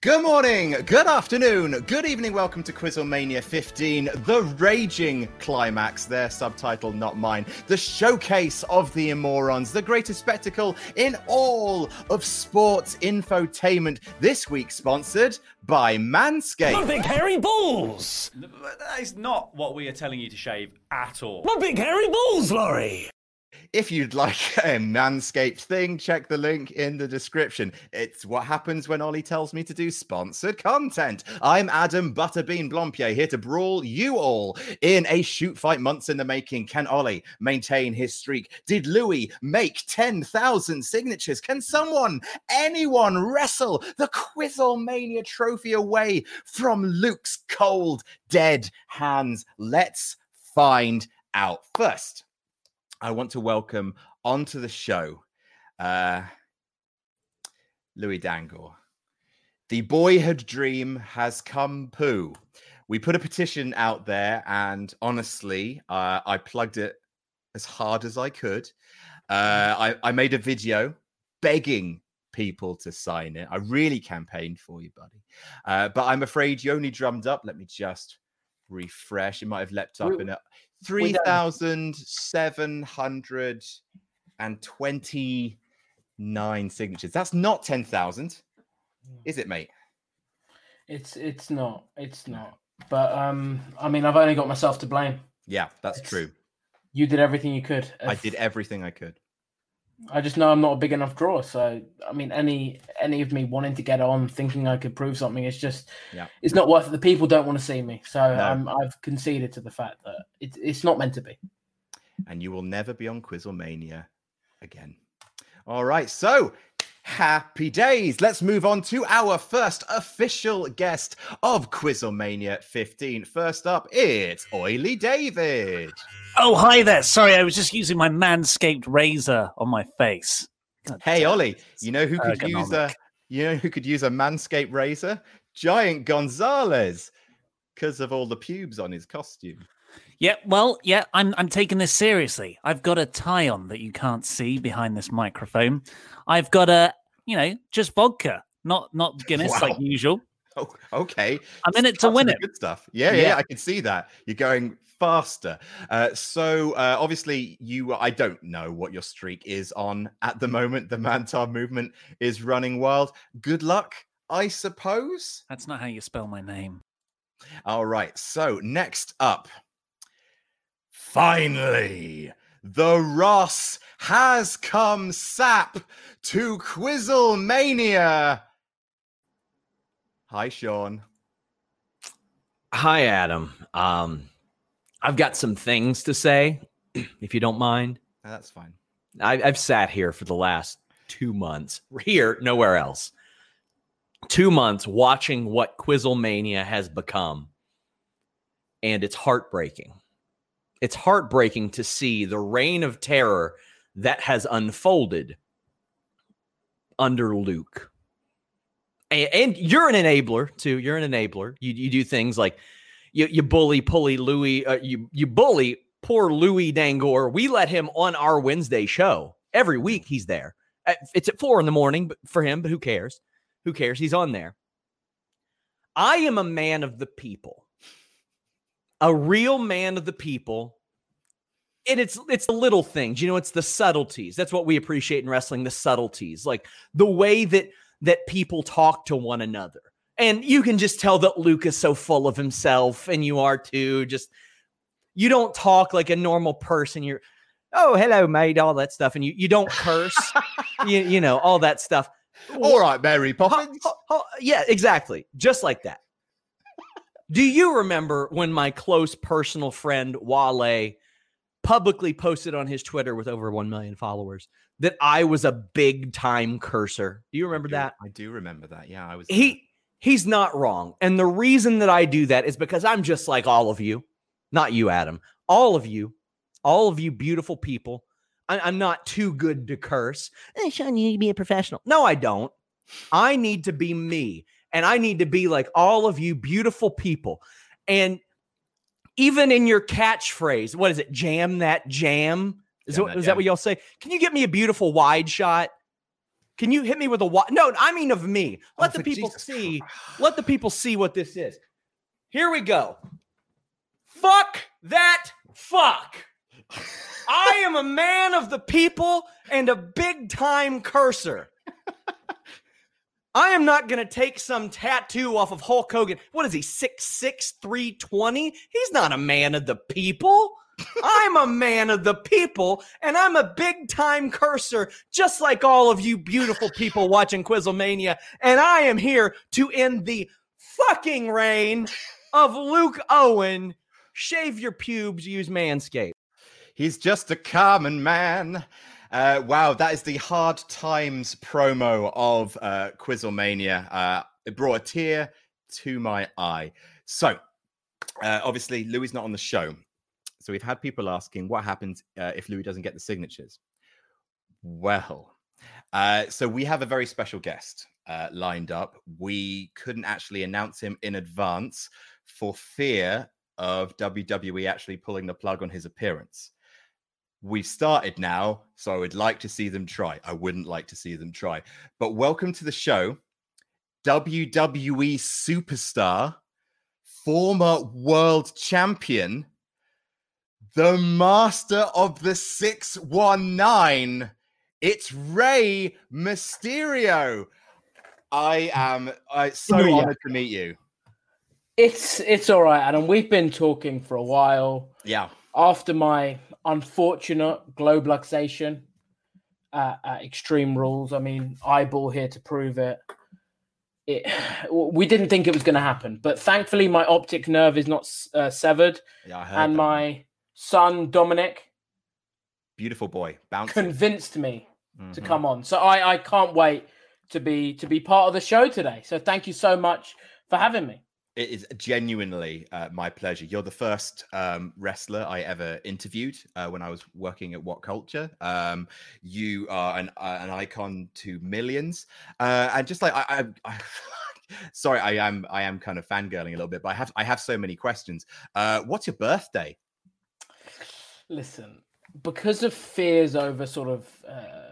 Good morning, good afternoon, good evening. Welcome to Quizzlemania 15, the raging climax. Their subtitle, not mine. The showcase of the Immorons, the greatest spectacle in all of sports infotainment. This week, sponsored by Manscaped. My big hairy balls! That is not what we are telling you to shave at all. My big hairy balls, Laurie! If you'd like a Manscaped thing, check the link in the description. It's what happens when Ollie tells me to do sponsored content. I'm Adam Butterbean Blampied here to brawl you all in a shoot fight months in the making. Can Ollie maintain his streak? Did Louis make 10,000 signatures? Can someone, anyone wrestle the Quizzlemania trophy away from Luke's cold, dead hands? Let's find out. First, I want to welcome onto the show uh, Louis Dangle. The boyhood dream has come poo. We put a petition out there, and honestly, uh, I plugged it as hard as I could. Uh, I, I made a video begging people to sign it. I really campaigned for you, buddy. Uh, but I'm afraid you only drummed up. Let me just refresh. It might have leapt up We- in it. We don't- 3,729 signatures. That's not 10,000, is it, mate? It's it's not. It's not. But um, I mean, I've only got myself to blame. Yeah, that's It's- true. You did everything you could. I did everything I could. I just know I'm not a big enough draw. So I mean, any any of me wanting to get on, thinking I could prove something, it's just Yeah. it's not worth it. The people don't want to see me, so No. I'm, I've conceded to the fact that it, it's not meant to be. and you will never be on Quizzlemania again. All right, so happy days. Let's move on to our first official guest of Quizzlemania 15. First up, it's Oily David. Oh, hi there. Sorry, I was just using my manscaped razor on my face. God Hey damn Ollie, you know who could use a you know who could use a manscaped razor? Giant Gonzalez. Because of all the pubes on his costume. Yeah, well, yeah, I'm I'm taking this seriously. I've got a tie on that you can't see behind this microphone. I've got a, you know, just vodka, not not Guinness like usual. Oh, okay. I'm in it to win it. Good stuff. Yeah, yeah, Yeah. I can see that. You're going faster. Uh, so uh, obviously, you. I don't know what your streak is on at the moment. The Mantar movement is running wild. Good luck, I suppose. That's not how you spell my name. All right. So next up, finally, the Ross has come sap to Quizzlemania. Hi, Sean. Hi, Adam. Um, I've got some things to say, if you don't mind. That's fine. I, I've sat here for the last two months, here, nowhere else. Two months watching what Quizzlemania has become, and it's heartbreaking. It's heartbreaking to see the reign of terror that has unfolded under Luke. And, and you're an enabler too. You're an enabler. You, you do things like you, you bully pulley Louis. Uh, you you bully poor Louis Dangoor, we let him on our Wednesday show every week. He's there. It's at four in the morning for him, but who cares? Who cares? He's on there. I am a man of the people, a real man of the people. And it's it's the little things, you know, it's the subtleties. That's what we appreciate in wrestling, the subtleties, like the way that that people talk to one another. And you can just tell that Luke is so full of himself, and you are too. Just you don't talk like a normal person. You're, oh, hello, mate, all that stuff, and you you don't curse, you, you know, all that stuff. All right, Mary Ho- Poppins. ho- ho- yeah, exactly. Just like that. Do you remember when my close personal friend Wale publicly posted on his Twitter with over 1 million followers that I was a big time cursor? Do you remember I do- that? I do remember that. Yeah, I was. He he's not wrong. And the reason that I do that is because I'm just like all of you. Not you, Adam. All of you. All of you beautiful people. I, I'm not too good to curse. Eh, Sean, you need to be a professional. No, I don't. I need to be me. And I need to be like all of you beautiful people. And even in your catchphrase, what is it? Jam that jam. Is, Jam what, that is that what y'all say? Can you get me a beautiful wide shot? Can you hit me with a what? No, I mean of me. Let the like, people Jesus see. Christ. Let the people see what this is. Here we go. Fuck that fuck. I am a man of the people and a big time cursor. I am not going to take some tattoo off of Hulk Hogan. What is he, Six six three twenty? He's not a man of the people. I'm a man of the people, and I'm a big time cursor, just like all of you beautiful people watching Quizzlemania. And I am here to end the fucking reign of Luke Owen. Shave your pubes, use Manscaped. He's just a common man. Uh, wow, that is the Hard Times promo of uh, Quizzlemania. Uh, it brought a tear to my eye. So, uh, obviously, Louis not on the show. So, we've had people asking what happens uh, if Louis doesn't get the signatures. Well, uh, so we have a very special guest uh, lined up. We couldn't actually announce him in advance for fear of WWE actually pulling the plug on his appearance we've started now, so I would like to see them try. I wouldn't like to see them try. But welcome to the show, WWE superstar, former world champion, the master of the 619. It's Rey Mysterio. I am uh, so Hallelujah. honored to meet you. It's it's all right, Adam. We've been talking for a while. Yeah. After my unfortunate globalization uh, at Extreme Rules, I mean, eyeball here to prove it. It we didn't think it was going to happen, but thankfully my optic nerve is not uh, severed, Yeah, I heard and that. my son Dominic beautiful boy bouncing. convinced me to Mhm. come on. So I I can't wait to be to be part of the show today. So thank you so much for having me. It is genuinely uh, my pleasure. You're the first um, wrestler I ever interviewed uh, when I was working at What Culture. Um, you are an uh, an icon to millions, uh, and just like I, I, I sorry, I am I am kind of fangirling a little bit, but I have I have so many questions. Uh, what's your birthday? Listen, because of fears over sort of, uh,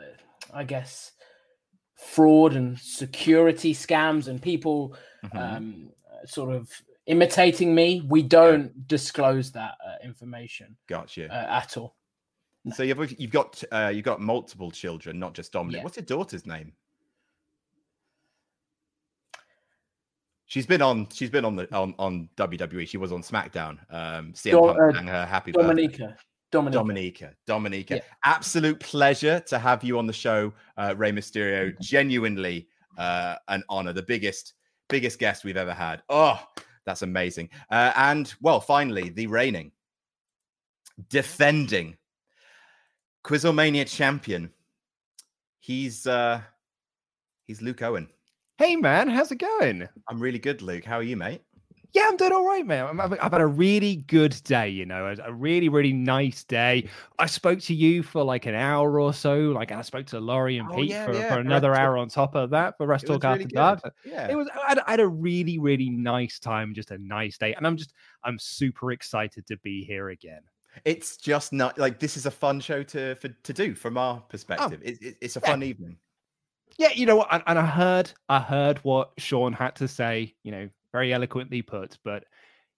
I guess, fraud and security scams and people Mhm. um, sort of imitating me, we don't disclose that uh, information Gotcha. uh, at all. so you've you've got uh, you've got multiple children, not just Dominic. Yeah. What's your daughter's name? She's been on. She's been on the on, on WWE. She was on SmackDown. Um, CM Do- Punk uh, sang her happy birthday. Dominica. Dominica. Dominica, Yeah. absolute pleasure to have you on the show, uh, Rey Mysterio. Genuinely uh, an honor, the biggest, biggest guest we've ever had. Oh, that's amazing. Uh, and well, finally, the reigning, defending Quizzlemania champion. He's uh, he's Luke Owen. Hey man, how's it going? I'm really good, Luke. How are you, mate? Yeah, I'm doing all right, man. I'm, having- I've had a really good day, you know, a, a really, really nice day. I spoke to you for like an hour or so, like and I spoke to Laurie and Oh, Pete yeah, for, yeah, for another WrestleTalk. hour on top of that for WrestleTalk really After good. Uh, Yeah. It was I had, I had a really, really nice time, just a nice day, and I'm just I'm super excited to be here again. It's just not like this is a fun show to for, to do from our perspective. It, it- it's a fun evening. Yeah, you know what? And, and I heard, I heard what Sean had to say. You know, very eloquently put. But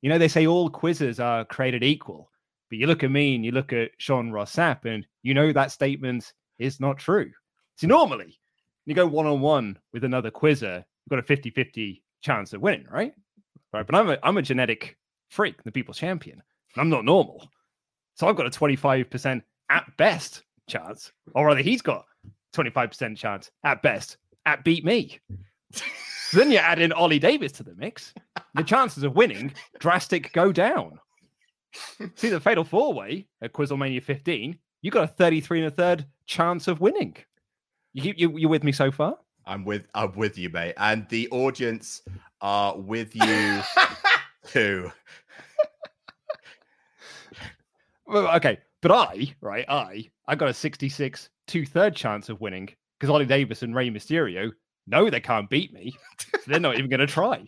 you know, they say all quizzes are created equal. But you look at me and you look at Sean Ross Sapp, and you know that statement is not true. See, normally you go one on one with another quizzer, you've got a 50 50 chance of winning, right? Right. But I'm a, I'm a genetic freak, the people's champion. I'm not normal. So I've got a 25% at best chance, or rather, he's got 25% chance at best at beat me. Then you add in Ollie Davis to the mix, the chances of winning drastic go down. See the fatal four way at Quizzlemania 15, you got a 33 and a third chance of winning. You keep you you with me so far? I'm with I'm with you, mate, and the audience are with you too. Well, okay, but I, right, I, I got a 66 two third chance of winning because Ollie Davis and Rey Mysterio know they can't beat me. They're not even going to try.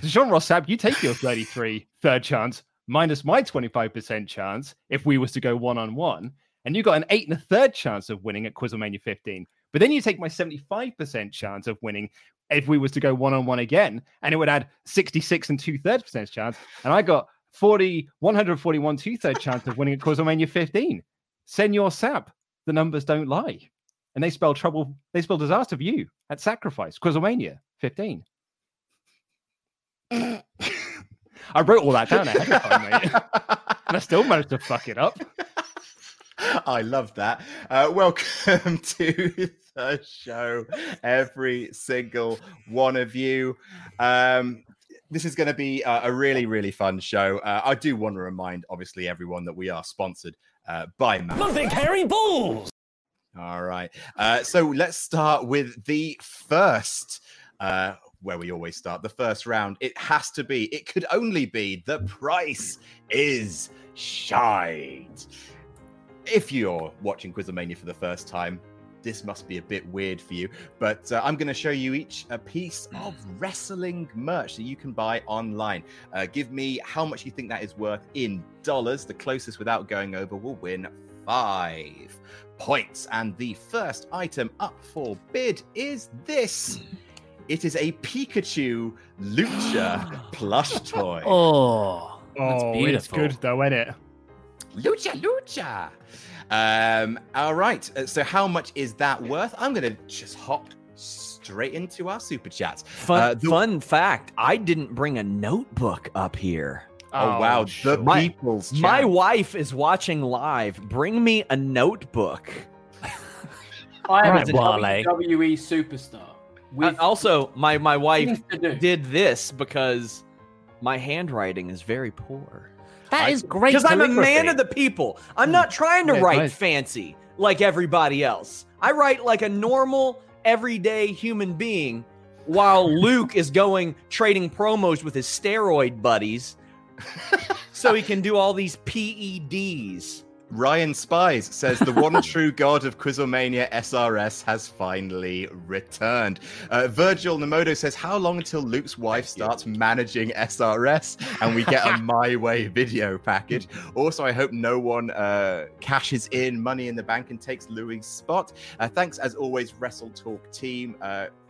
So Sean Ross Sapp, you take your 33 third chance minus my 25% chance if we was to go one on one, and you got an eight and a third chance of winning at Quizzlemania 15. But then you take my 75% chance of winning if we was to go one on one again, and it would add 66 and two thirds percent chance. And I got 40, 141 two third chance of winning at Quizzlemania 15. Senor Sapp, the numbers don't lie. And they spell trouble, they spell disaster for you at Sacrifice, Quizzlemania 15. I wrote all that down ahead of time, mate. and I still managed to fuck it up. I love that. Uh, welcome to the show, every single one of you. Um, this is going to be a, a really, really fun show. Uh, I do want to remind, obviously, everyone that we are sponsored uh, by Matt. The big hairy balls. All right. Uh, so let's start with the first, uh, where we always start, the first round. It has to be, it could only be the price is shite. If you're watching Quizzlemania for the first time, this must be a bit weird for you, but uh, I'm going to show you each a piece of wrestling merch that you can buy online. Uh, give me how much you think that is worth in dollars. The closest without going over will win five points. And the first item up for bid is this. It is a Pikachu Lucha plush toy. Oh, that's oh, it's beautiful. good though, isn't it? Lucha, lucha. Um, all right. uh, So, how much is that worth? I'm going to just hop straight into our super chats. Fun, Uh, the- fun fact I didn't bring a notebook up here. Oh, wow. The. My- people's My wife is watching live. Bring me a notebook. I am Right, a Wale. WWE superstar. Uh, With also, my, my wife things to do. did this because my handwriting is very poor. That I- is great. Because I'm a man of the people. I'm not trying to Yeah, write nice. fancy like everybody else. I write like a normal, everyday human being while Luke is going trading promos with his steroid buddies so he can do all these PEDs. Ryan Spies says the one true god of Quizzlemania SRS has finally returned. Uh, Virgil Namodo says, How long until Luke's wife starts managing SRS and we get a My Way video package? Also, I hope no one uh, cashes in money in the bank and takes Louis' spot. Uh, thanks, as always, Wrestle Talk team.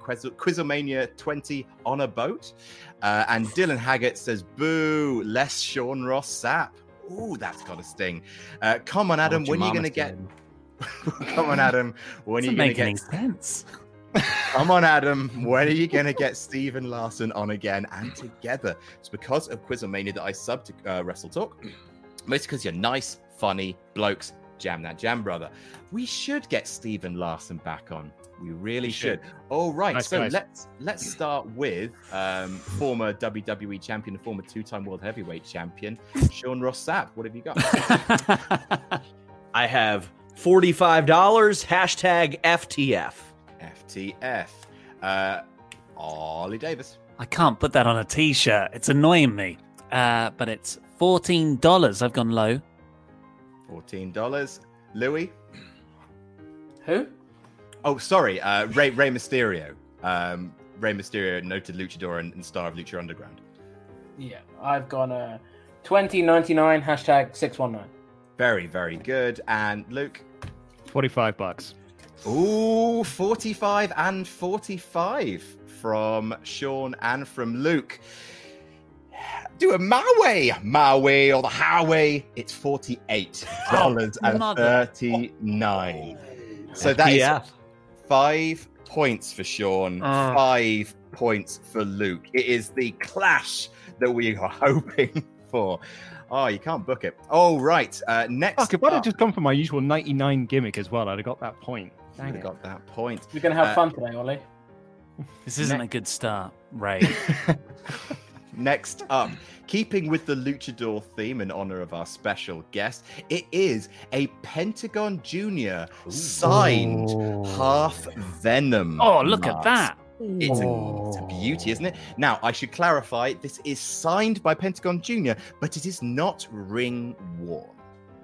Quiz- Quizzlemania 20 on a boat. Uh, and Dylan Haggett says, Boo, less Sean Ross Sapp. Ooh, that's got a sting. Uh, come on, Adam. When are you going to get? come on, Adam. When are Doesn't you going to make any get? sense. Come on, Adam. When are you going to get Stephen Larson on again and together? It's because of Quizzlemania that I sub to uh, Wrestle Talk. Mostly because you're nice, funny blokes. Jam that jam, brother. We should get Stephen Larson back on. We really should. All right, Nice so guys. let's let's start with um, former WWE champion, and former two-time world heavyweight champion, Sean Ross Sapp. What have you got? I have $45, hashtag FTF. FTF. Uh, Ollie Davis. I can't put that on a t-shirt. It's annoying me. Uh, but it's fourteen dollars. I've gone low. Fourteen dollars. Louis. Who? Oh, sorry. Uh, Ray Rey Mysterio. Um, Rey Mysterio, noted luchador and, and star of Lucha Underground. Yeah, I've gone uh, 2099 hashtag 619. Very, very good. And Luke? 45 bucks. Ooh, 45 and 45 from Sean and from Luke. Do a my way, my way, or the highway. It's forty-eight dollars and thirty-nine. So that is FTF. Five points for Sean, Ah. five points for Luke. It is the clash that we are hoping for. Oh, you can't book it. Oh, right. Uh, next, Fuck, if I'd have just gone for my usual 99 gimmick as well, I'd have got that point. I'd have it. got that point. We're going to have Uh, fun today, Ollie. This isn't a good start, Ray. Next up, keeping with the luchador theme in honor of our special guest, it is a Pentagon Junior signed half Venom. oh, look mask. at that. It's a, it's a beauty, isn't it? Now, I should clarify this is signed by Pentagon Junior, but it is not ring worn.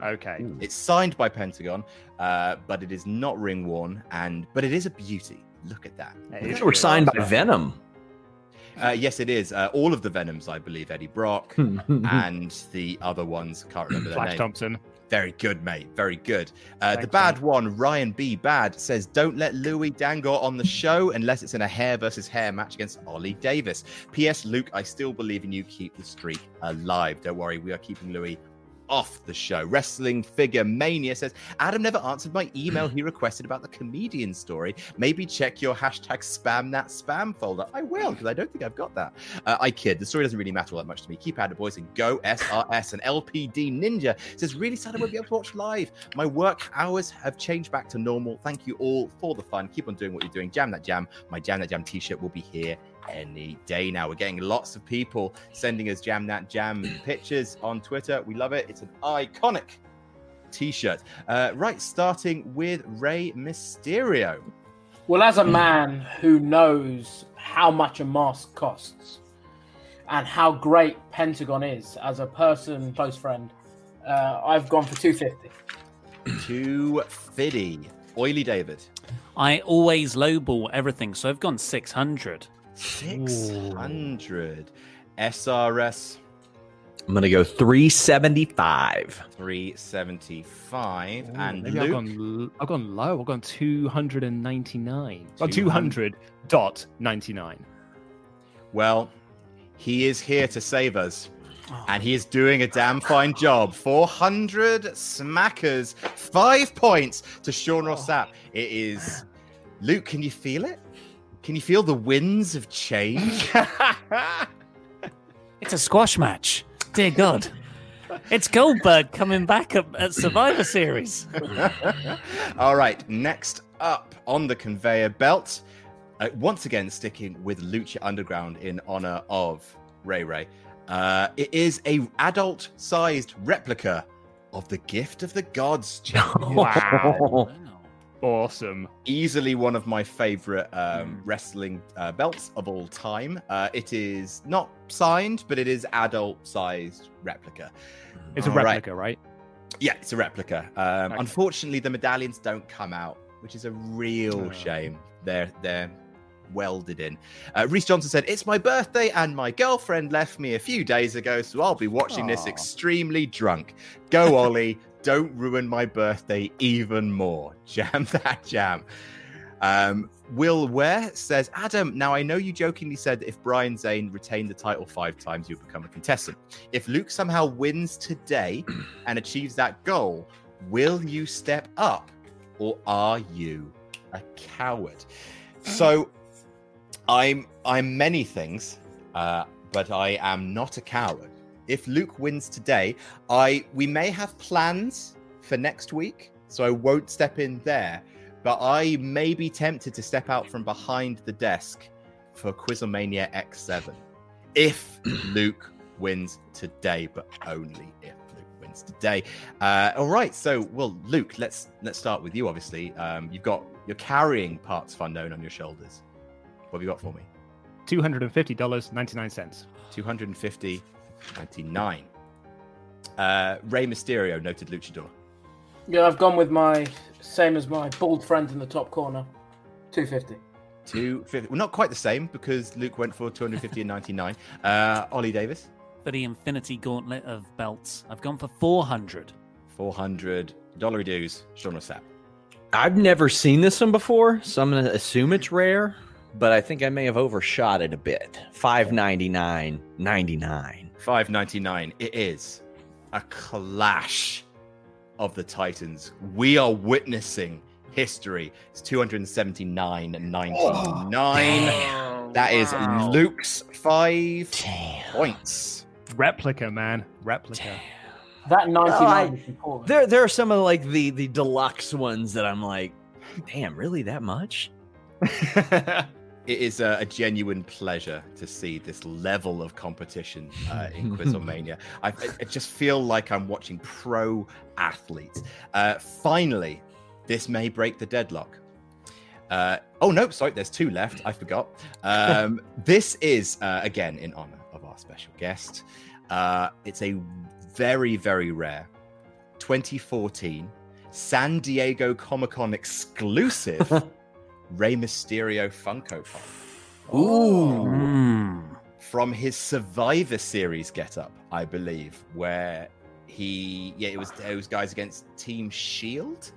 Okay. It's signed by Pentagon, uh, but it is not ring worn, and but it is a beauty. Look at that. It These were signed by Venom. Uh, yes, it is. Uh, all of the Venoms, I believe, Eddie Brock and the other ones. Can't remember their Flash name. Thompson. Very good, mate. Very good. Uh, the bad mate. one, Ryan B. Bad, says, Don't let Louis Dangoor on the show unless it's in a hair versus hair match against Ollie Davis. P.S. Luke, I still believe in you. Keep the streak alive. Don't worry, we are keeping Louis off the show. Wrestling Figure Mania says, Adam never answered my email he requested about the comedian story. Maybe check your hashtag spam that spam folder. I will, because I don't think I've got that. Uh, I kid. The story doesn't really matter all that much to me. Keep at it, boys, and go SRS. And LPD Ninja says, really sad I won't be able to watch live. My work hours have changed back to normal. Thank you all for the fun. Keep on doing what you're doing. Jam that jam. My Jam that jam t-shirt will be here any day now. We're getting lots of people sending us Jam That Jam pictures on Twitter. We love it. It's an iconic t-shirt. Uh, right, starting with Rey Mysterio. Well, as a man who knows how much a mask costs and how great Pentagon is, as a person, close friend, uh, I've gone for 250. 250. Oily David. I always lowball everything, so I've gone 600. 600. SRS I'm gonna go 375. 375. Ooh, and maybe I've gone, l- I've gone low. I've gone 299. Oh, 200. 200.99. Well, he is here to save us. Oh. And he is doing a damn fine job. 400 smackers, five points to Sean Ross Sapp. Oh. It is. Luke, can you feel it? Can you feel the winds of change? It's a squash match. Dear God. It's Goldberg coming back at Survivor Series. All right, next up on the conveyor belt, uh, once again sticking with Lucha Underground in honor of Ray Ray. Uh, it is a adult-sized replica of the Gift of the Gods champion. wow. Awesome. Easily one of my favorite um, Mm. wrestling uh, belts of all time. Uh, it is not signed, but it is adult-sized replica. It's a All right. replica, right? Yeah, it's a replica. Um, Okay. Unfortunately, the medallions don't come out, which is a real Oh. shame. They're they're welded in. Uh, Reese Johnson said, "It's my birthday, and my girlfriend left me a few days ago, so I'll be watching this extremely drunk. Go, Ollie! Don't ruin my birthday even more. Jam that jam." Um, Will Ware says, Adam, now I know you jokingly said that if Brian Zane retained the title five times, you'd become a contestant. If Luke somehow wins today and achieves that goal, will you step up or are you a coward? So I'm I'm many things, uh, but I am not a coward. If Luke wins today, I we may have plans for next week, so I won't step in there. But I may be tempted to step out from behind the desk for Quizzlemania X7 if Luke wins today, but only if Luke wins today. Uh, all right, so well, Luke, let's let's start with you. Obviously, um, you've got you're carrying partsFUNknown on your shoulders. What have you got for me? $250.99. 250 99. Uh, Rey Mysterio, noted luchador. Yeah, I've gone with my same as my bald friend in the top corner, 250. 250. Well, not quite the same because Luke went for 250 and 99. Uh, Ollie Davis. for the Infinity Gauntlet of belts. I've gone for 400. 400 dollar dues. Sean Ross Sapp. I've never seen this one before, so I'm gonna assume it's rare, but I think I may have overshot it a bit. Five ninety nine ninety nine. 599. It is a clash of the Titans. We are witnessing history. It's 279.99. that is wow. Luke's five points. Replica, man. Replica. That 99 I- There, there are some of like the the deluxe ones that I'm like, damn, really that much? It is a, a genuine pleasure to see this level of competition uh, in Quizzlemania. I, I, just feel like I'm watching pro athletes. Uh, finally, this may break the deadlock. Uh, oh no, sorry, there's two left. I forgot. Um, this is uh, again in honor of our special guest. Uh, it's a very, very rare 2014 San Diego Comic Con exclusive Rey Mysterio Funko Pop Ooh. Mm. from his Survivor Series getup, I believe, where he yeah it was it was guys against Team Shield,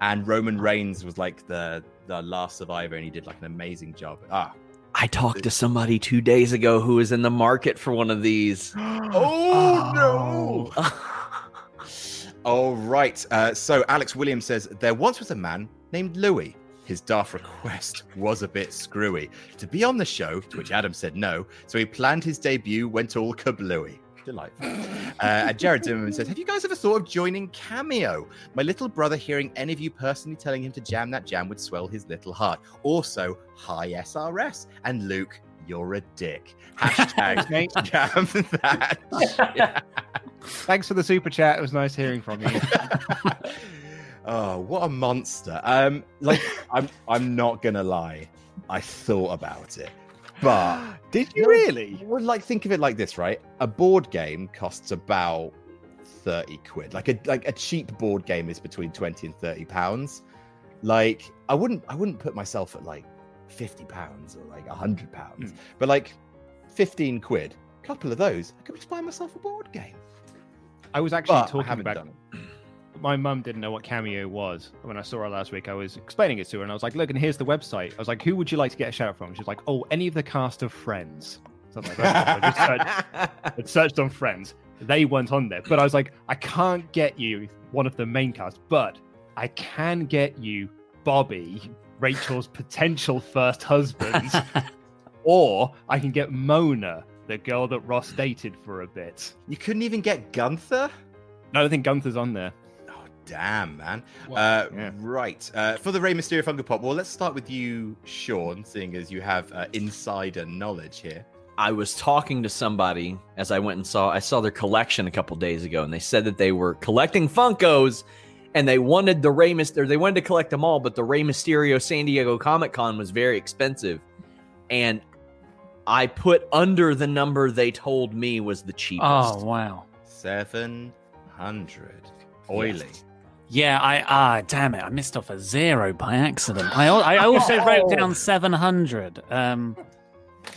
and Roman Reigns was like the the last survivor, and he did like an amazing job. Ah, I talked to somebody two days ago who was in the market for one of these. oh no! All right. Uh, so Alex Williams says there once was a man named Louis. His daft request was a bit screwy to be on the show, to which Adam said no. So he planned his debut, went all kablooey. Delightful. Uh, and Jared Zimmerman says, Have you guys ever thought of joining Cameo? My little brother hearing any of you personally telling him to jam that jam would swell his little heart. Also, hi SRS. And Luke, you're a dick. Hashtag jam that. Thanks for the super chat. It was nice hearing from you. oh, what a monster. Um, like I'm I'm not gonna lie. I thought about it. But Did you really? would like think of it like this, right? A board game costs about 30 quid. Like a like a cheap board game is between 20 and 30 pounds. Like I wouldn't I wouldn't put myself at like 50 pounds or like 100 pounds. But like 15 quid, a couple of those, I could just buy myself a board game. I was actually But I talking about. My mum didn't know what Cameo was. When I saw her last week, I was explaining it to her, and I was like, "Look, and here's the website." I was like, "Who would you like to get a shout out from?" She's like, "Oh, any of the cast of Friends." So I'm like. So I just searched, searched on Friends. They weren't on there, but I was like, "I can't get you one of the main cast, but I can get you Bobby, Rachel's potential first husband, or I can get Mona, the girl that Ross dated for a bit." You couldn't even get Gunther? No, I don't think Gunther's on there. Damn, man. Wow. Uh, Yeah. Right. Uh, for the Rey Mysterio Funko Pop, well, let's start with you, Sean, seeing as you have uh, insider knowledge here. I was talking to somebody as I went and saw I saw their collection a couple days ago, and they said that they were collecting Funkos, and they wanted the Rey Mysterio. They wanted to collect them all, but the Rey Mysterio San Diego Comic Con was very expensive, and I put under the number they told me was the cheapest. Oh, wow. 700. Oily. Yeah, I ah damn it, I missed off a zero by accident. I I also wrote down seven hundred. Um,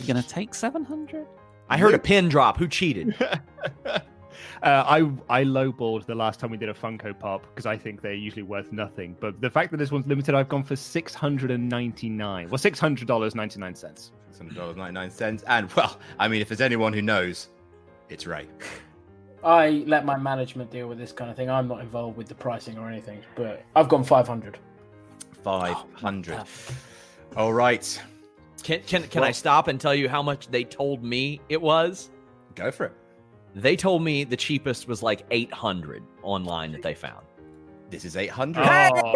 you gonna take seven hundred? I heard a pin drop. Who cheated? uh, I I lowballed the last time we did a Funko Pop because I think they're usually worth nothing. But the fact that this one's limited, I've gone for six hundred and ninety nine. Well, six hundred dollars ninety nine cents. $600.99. And, well, I mean, if there's anyone who knows, it's Ray. I let my management deal with this kind of thing. I'm not involved with the pricing or anything, but I've gone 500. 500. Ah. All right. Can can can Well- I stop and tell you how much they told me it was? Go for it. They told me the cheapest was like eight hundred online that they found. This is 800.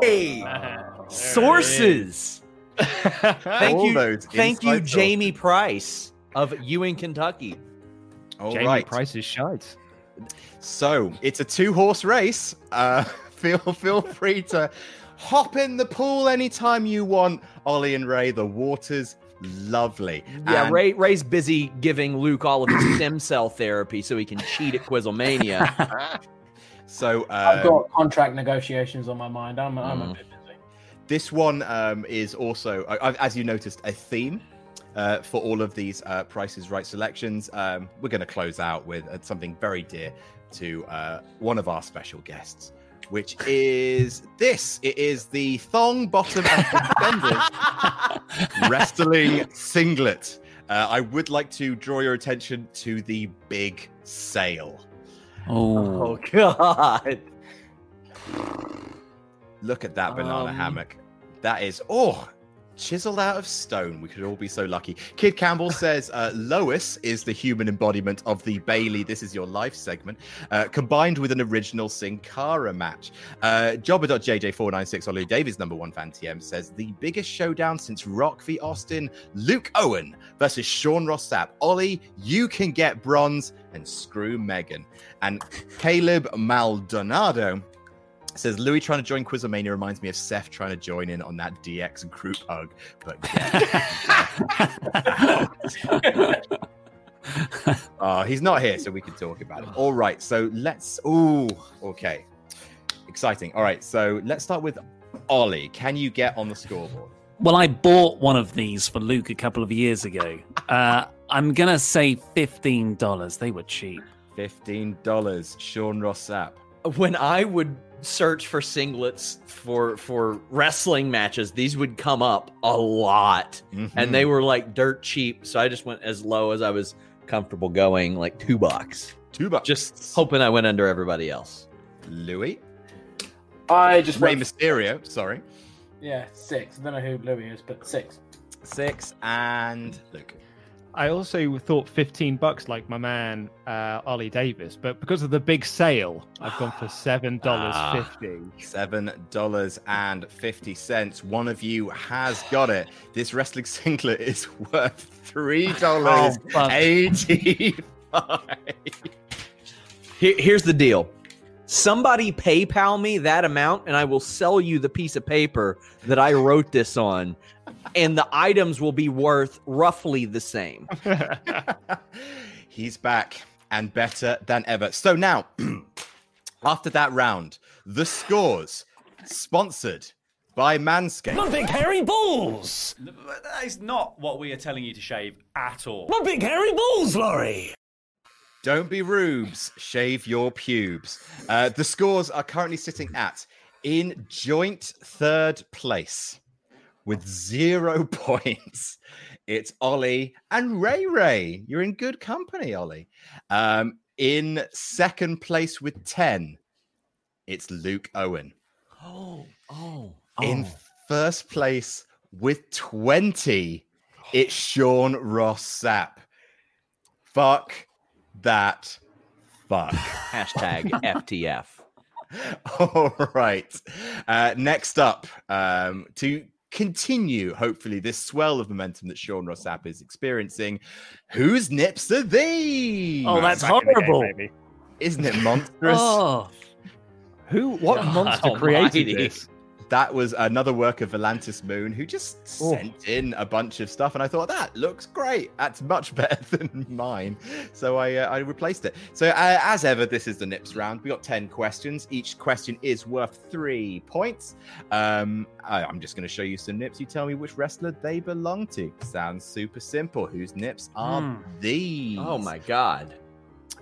Hey! Oh, Sources. Thank All you, thank you, Jamie Price of Ewing, Kentucky. All Jamie right. Price is shite. So it's a two horse race. Uh, feel feel free to hop in the pool anytime you want. Ollie and Ray, the water's lovely. Yeah, And Ray Ray's busy giving Luke all of his stem cell therapy so he can cheat at Quizzlemania. So I've um, got contract negotiations on my mind. I'm, I'm a Mm. bit busy. this one um, is also, uh, as you noticed, a theme. Uh, for all of these uh, prices right selections. Um, we're going to close out with uh, something very dear to uh, one of our special guests, which is this. It is the thong bottom and wrestling singlet. Uh, I would like to draw your attention to the big sale. Oh, Oh God! Look at that banana Um, hammock. That is oh chiseled out of stone. We could all be so lucky. Kid Campbell says uh, Lois is the human embodiment of the Bayley. This is your life segment, uh, combined with an original Sin Cara match. Uh, Jobber.jj496 Olu Davies, number one fan TM, says the biggest showdown since Rock v Austin. Luke Owen versus Sean Ross Sapp. Ollie, you can get bronze and screw Megan. And Caleb Maldonado says Louis trying to join Quizzlemania reminds me of Seth trying to join in on that DX group hug. But uh, he's not here, so we can talk about it. All right, so let's. Ooh, okay, exciting. All right, so let's start with Ollie. Can you get on the scoreboard? Well, I bought one of these for Luke a couple of years ago. Uh, I'm gonna say fifteen dollars. They were cheap. Fifteen dollars. Sean Ross Sapp. When I would search for singlets for for wrestling matches, these would come up a lot, and they mm-hmm. were like dirt cheap. So I just went as low as I was comfortable going, like two bucks. two bucks. Just hoping I went under everybody else. Louis. I just Rey went, Mysterio. Sorry. yeah six. I don't know who Louis is, but six. Six and Luke. I also thought 15 bucks like my man uh, Ollie Davis, but because of the big sale, I've gone for $7.50. Seven dollars and fifty cents. One of you has got it. This wrestling singlet is worth three dollars Oh, fuck. eighty-five. Here, here's the deal. Somebody PayPal me that amount, and I will sell you the piece of paper that I wrote this on, and the items will be worth roughly the same. He's back and better than ever. So now, after that round, the scores sponsored by Manscaped. My big hairy balls! That is not what we are telling you to shave at all. My big hairy balls, Laurie. Don't be rubes, shave your pubes. Uh, the scores are currently sitting at in joint third place with zero points. It's Ollie and Ray Ray. You're in good company, Ollie. Um, in second place with 10, it's Luke Owen. Oh, oh, In first place with 20, it's Sean Ross Sapp. Fuck that. Fuck. Hashtag FTF. All right. Uh, next up, um, to continue, hopefully, this swell of momentum that Sean Ross Sapp is experiencing, whose nips are these? Oh, that's Back in game, horrible. Isn't it monstrous? Oh, Who, what God monster created almighty. this? That was another work of Volantis Moon who just Oh. sent in a bunch of stuff, and I thought that looks great. That's much better than mine, so I uh, I replaced it. So uh, as ever, this is the Nips round. We got ten questions. Each question is worth three points. Um, I, I'm just going to show you some Nips. You tell me which wrestler they belong to. Sounds super simple. Whose Nips are Hmm. these? Oh my God.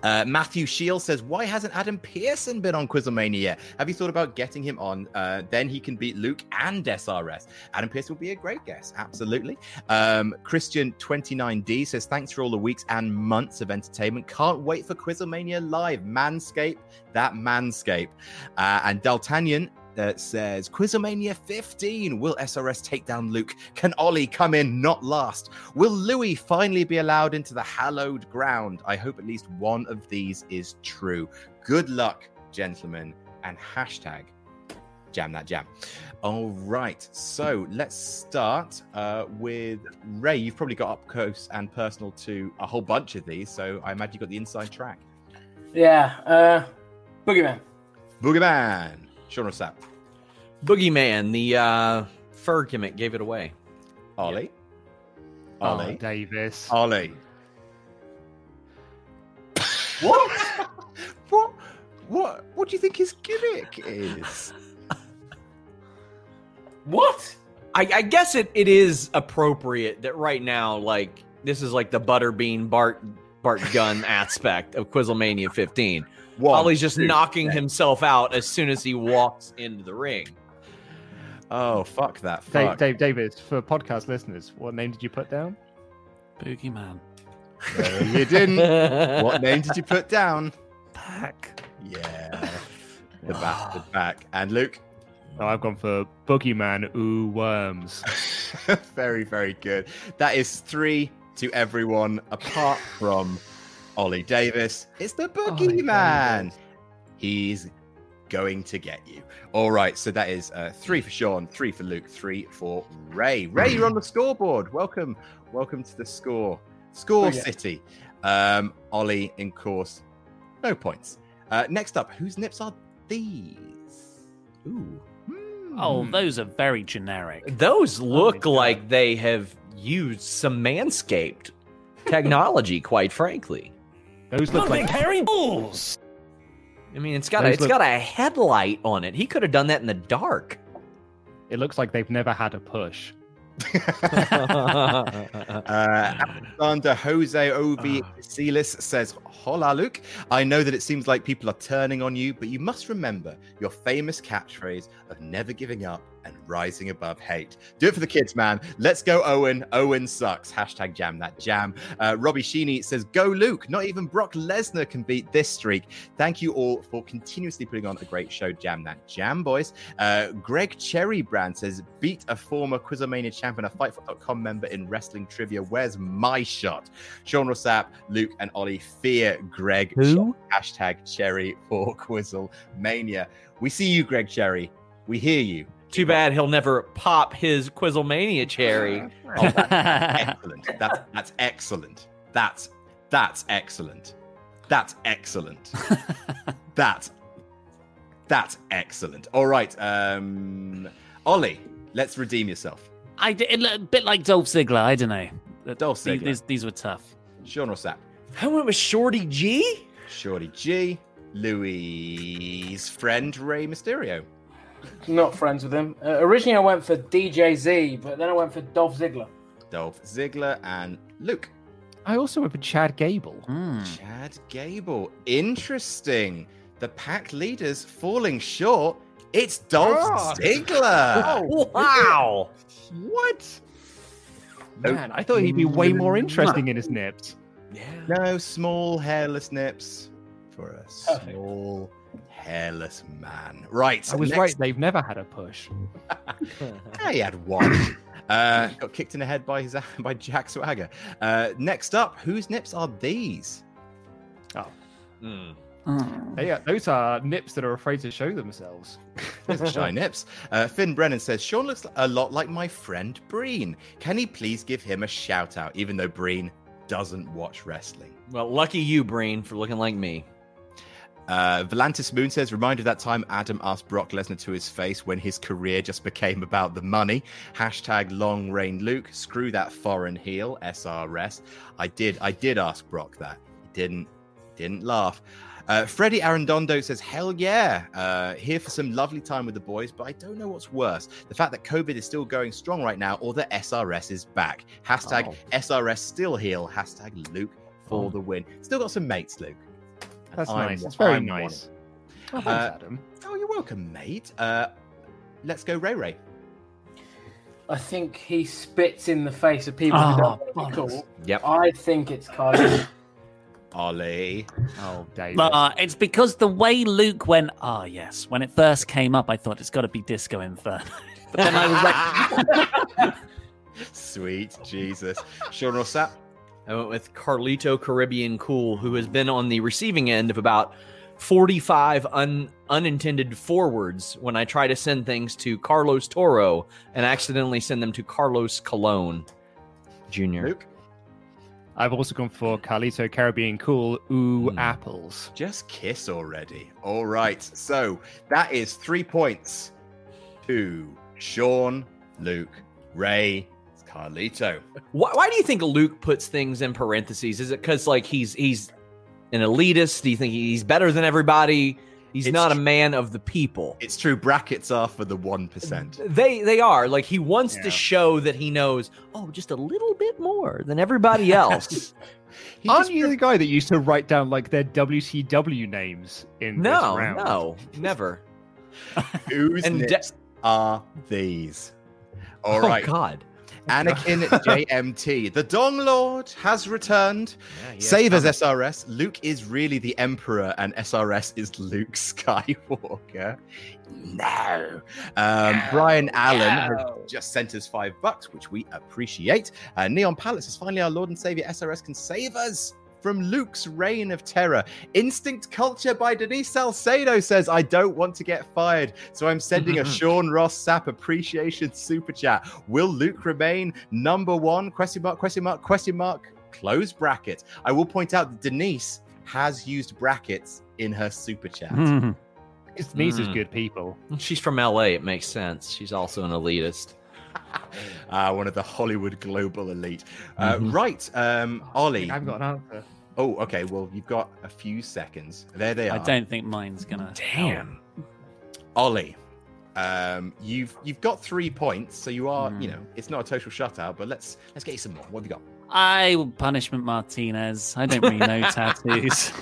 Uh, Matthew Shield says, "Why hasn't Adam Pearson been on Quizzlemania yet? Have you thought about getting him on? Uh, then he can beat Luke and SRS. Adam Pearson would be a great guest, absolutely." Um, Christian 29D says, "Thanks for all the weeks and months of entertainment. Can't wait for Quizzlemania live. Manscape, that Manscape." Uh, and D'Altagnan uh, says, Quizzlemania 15. Will SRS take down Luke? Can Ollie come in not last? Will Louis finally be allowed into the hallowed ground? I hope at least one of these is true. Good luck, gentlemen, and hashtag jam that jam. All right, so let's start uh, with Ray. You've probably got up close and personal to a whole bunch of these, so I imagine you've got the inside track. Yeah, uh, Boogeyman. Boogeyman, Sean Ross Sapp, Boogeyman, the uh, fur gimmick gave it away. Ollie, Oh, Ollie, Davis. Ollie. what? what? What? What do you think his gimmick is? What? I, I guess it, it is appropriate that right now, like this is like the butterbean Bart Bart Gunn aspect of Quizzlemania 15. One, Ollie's just two, knocking three. himself out as soon as he walks into the ring. Oh, fuck that. Dave, Fuck. Dave Davis, for podcast listeners, what name did you put down? Boogeyman. No, you didn't. what name did you put down? Back. Yeah. The bastard back. And Luke? Oh, I've gone for Boogeyman Ooh Worms. very, very good. That is three to everyone apart from Ollie Davis. It's the Boogeyman. He's going to get you. All right, so that is uh, three for Sean, three for Luke, three for Ray. Ray, you're on the scoreboard. Welcome, welcome to the score. Score Oh, yeah. City. Um, Ollie, in course, no points. Uh, next up, whose nips are these? Ooh. Oh, Hmm. those are very generic. Those look God. like they have used some manscaped technology, quite frankly. Those look like hairy balls. I mean, it's got a, Those it's look- got a headlight on it. He could have done that in the dark. it looks like they've never had a push. Uh, Alexander Jose Ovi Celis says, Hola, Luke. I know that it seems like people are turning on you, but you must remember your famous catchphrase of never giving up and rising above hate. Do it for the kids, man. Let's go, Owen. Owen sucks. Hashtag jam that jam. Uh, Robbie Sheeny says, Go, Luke. Not even Brock Lesnar can beat this streak. Thank you all for continuously putting on a great show. Jam that jam, boys. Uh, Greg Cherrybrand says, Beat a former Quizzlemania champion, a Fightful.com member in wrestling trivia. Where's my shot? Sean Ross Sapp, Luke, and Ollie fear Greg. Who? Hashtag cherry for Quizzle Mania. We see you, Greg Cherry. We hear you. Too bad he'll never pop his Quizzlemania cherry. Oh, that's excellent. That's that's excellent. That's that's excellent. That's excellent. that's that's excellent. All right, um, Ollie, let's redeem yourself. I did, a bit like Dolph Ziggler. I don't know. Dolph Ziggler. these, these were tough. Sean Ross Sapp, I went with Shorty G. Shorty G, Louis' friend Rey Mysterio. Not friends with him. Uh, originally, I went for DJ Z, but then I went for Dolph Ziggler. Dolph Ziggler and Luke. I also went for Chad Gable. Hmm. Chad Gable. Interesting. The pack leaders falling short. It's Dolph Oh. Ziggler. Wow. What? Oh. Man, I thought he'd be way more interesting in his nips. Yeah. No small hairless nips for a Perfect. small hairless man. Right. I was next- right. They've never had a push. Yeah, he had one. Uh, got kicked in the head by his by Jack Swagger. Uh, next up, whose nips are these? They are, those are nips that are afraid to show themselves. Those are shy nips. Uh, Finn Brennan says Sean looks a lot like my friend Breen. Can he please give him a shout out, even though Breen doesn't watch wrestling? Well, lucky you, Breen, for looking like me. Uh, Volantis Moon says, reminder of that time Adam asked Brock Lesnar to his face when his career just became about the money. Hashtag long reign Luke. Screw that foreign heel, SRS. I did, I did ask Brock that. He didn't, didn't laugh. Uh, Freddie Arendondo says, hell yeah. Uh, here for some lovely time with the boys, but I don't know what's worse. The fact that COVID is still going strong right now or that SRS is back. Hashtag Oh. SRS still heel. Hashtag Luke for Oh. the win. Still got some mates, Luke. And That's I'm nice. one- It's very I'm one of nice. Oh, Uh, thanks, Adam. Oh, you're welcome, mate. Uh, let's go, Ray Ray. I think he spits in the face of people Oh, who don't want to be cool. Yep. I think it's Carly. Ollie. Oh, David. Uh, it's because the way Luke went, ah, yes. When it first came up, I thought it's got to be Disco Inferno. but then I was like, Sweet Jesus. Sean Ross Sapp. I went with Carlito Caribbean Cool, who has been on the receiving end of about 45 un- unintended forwards when I try to send things to Carlos Toro and accidentally send them to Carlos Colon Jr. Luke. I've also gone for Carlito Caribbean Cool. Ooh, Hmm. apples. Just kiss already. All right. So that is three points to Sean, Luke, Ray, Carlito. Why, why do you think Luke puts things in parentheses? Is it because like he's he's an elitist? Do you think he's better than everybody? He's It's not a man of the people. It's true. Brackets are for the one percent. They they are like he wants Yeah. to show that he knows oh just a little bit more than everybody else. Aren't you the guy that used to write down like their WCW names in this no, round? no, never. Whose And de- are these? All oh right, God. Anakin JMT, the Dong Lord has returned. Yeah, yeah, Save as SRS. Luke is really the Emperor, and SRS is Luke Skywalker. No. Um, Brian Allen has just sent us five bucks, which we appreciate. Uh, Neon Palace is finally, our Lord and Savior SRS can save us from Luke's reign of terror. Instinct Culture by Denise Salcedo says, I don't want to get fired, so I'm sending a Sean Ross Sapp appreciation super chat. Will Luke remain number one? Question mark, question mark, question mark, close bracket. I will point out that Denise has used brackets in her super chat. Denise His niece is Mm. good people. She's from LA. It makes sense. She's also an elitist. uh, one of the Hollywood global elite. Uh, Mhm. Right, um, Ollie. I've got an answer. Oh, okay. Well, you've got a few seconds. There they are. I don't think mine's gonna. Damn. Ollie, um, you've you've got three points, so you are, you Hmm. know, it's not a total shutout. But let's let's get you some more. What have you got? I will punishment Martinez. I don't really know tattoos.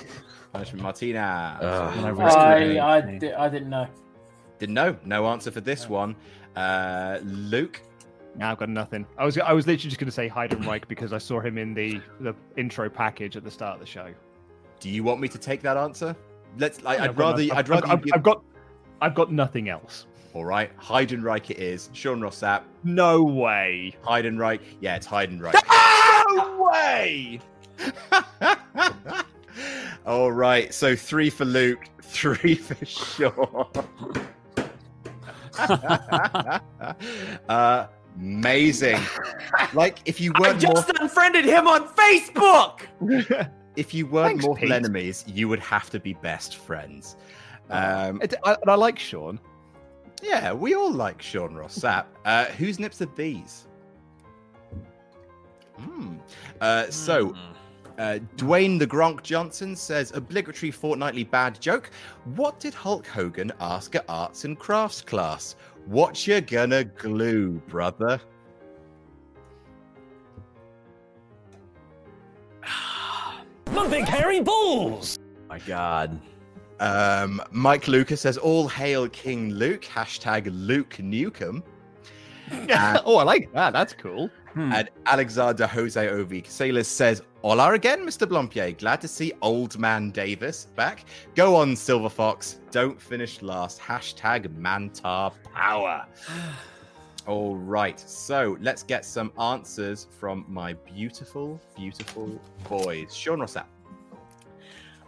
Punishment Martinez. Ugh. When I I I, di- I didn't know. Didn't know. No answer for this one. Uh, Luke. Nah, I've got nothing. I was I was literally just going to say Heidenreich because I saw him in the the intro package at the start of the show. Do you want me to take that answer? Let's. I, I've rather. no- I'd I've, rather. I've, give- I've got I've got nothing else. All right. Heidenreich it is. Sean Ross Sapp. No way. Heidenreich. Yeah, it's Heidenreich. No way. All right. So three for Luke, three for Sean. uh, amazing. Like if you weren't more, just unfriended him on Facebook. if you weren't Thanks, mortal Pete. enemies, you would have to be best friends. Um, It- I, and I like Sean. yeah, we all like Sean Ross Sapp. Uh, whose nips are these? Hmm. Uh, so Uh, Dwayne the Gronk Johnson says, obligatory fortnightly bad joke. What did Hulk Hogan ask at arts and crafts class? What you gonna glue, brother? My big hairy balls. my God. Um, Mike Lucas says, all hail King Luke. Hashtag Luke Nukem. oh, I like that. That's cool. Hmm. And Alexander Jose Ovi Sailors says, Hola again, Mr. Blampied. Glad to see Old Man Davis back. Go on, Silver Fox. Don't finish last. Hashtag Mantar Power. All right, so let's get some answers from my beautiful, beautiful boys. Sean Ross Sapp.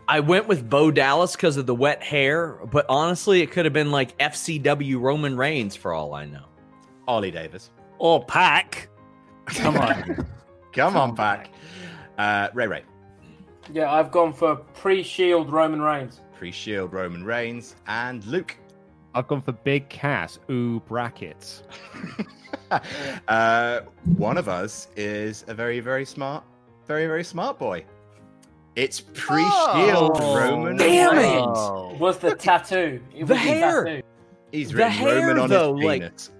I went with Bo Dallas because of the wet hair, but honestly, it could have been like FCW Roman Reigns for all I know. Ollie Davis. or pack. Come on. Come on back. Uh, Ray Ray. Yeah, I've gone for pre-Shield Roman Reigns. Pre Shield Roman Reigns. And Luke. I've gone for Big Cass. Ooh, brackets. uh, one of us is a very, very smart, very, very smart boy. It's pre-shield Oh, Roman. damn it! Reigns. Oh. Was the tattoo? It The was hair. tattoo. He's The written hair, Roman on though, his like- penis.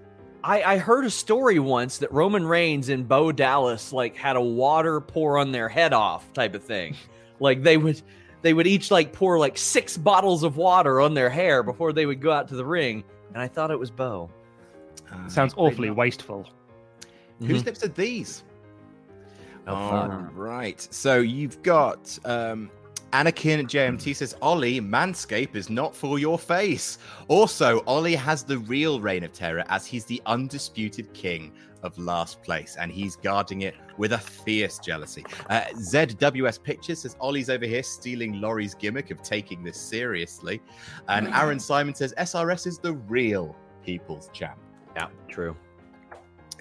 I, I heard a story once that Roman Reigns and Bo Dallas like had a water pour on their head off type of thing. like they would they would each like pour like six bottles of water on their hair before they would go out to the ring. And I thought it was Bo. Uh, Sounds he's written awfully up. wasteful. Whose lips are these? Oh, All fuck. right. So you've got um, Anakin JMT says, Ollie, Manscape is not for your face. Also, Ollie has the real reign of terror as he's the undisputed king of last place and he's guarding it with a fierce jealousy. Uh, ZWS Pictures says, Ollie's over here stealing Laurie's gimmick of taking this seriously. And Aaron Simon says, SRS is the real people's champ. Yeah, true.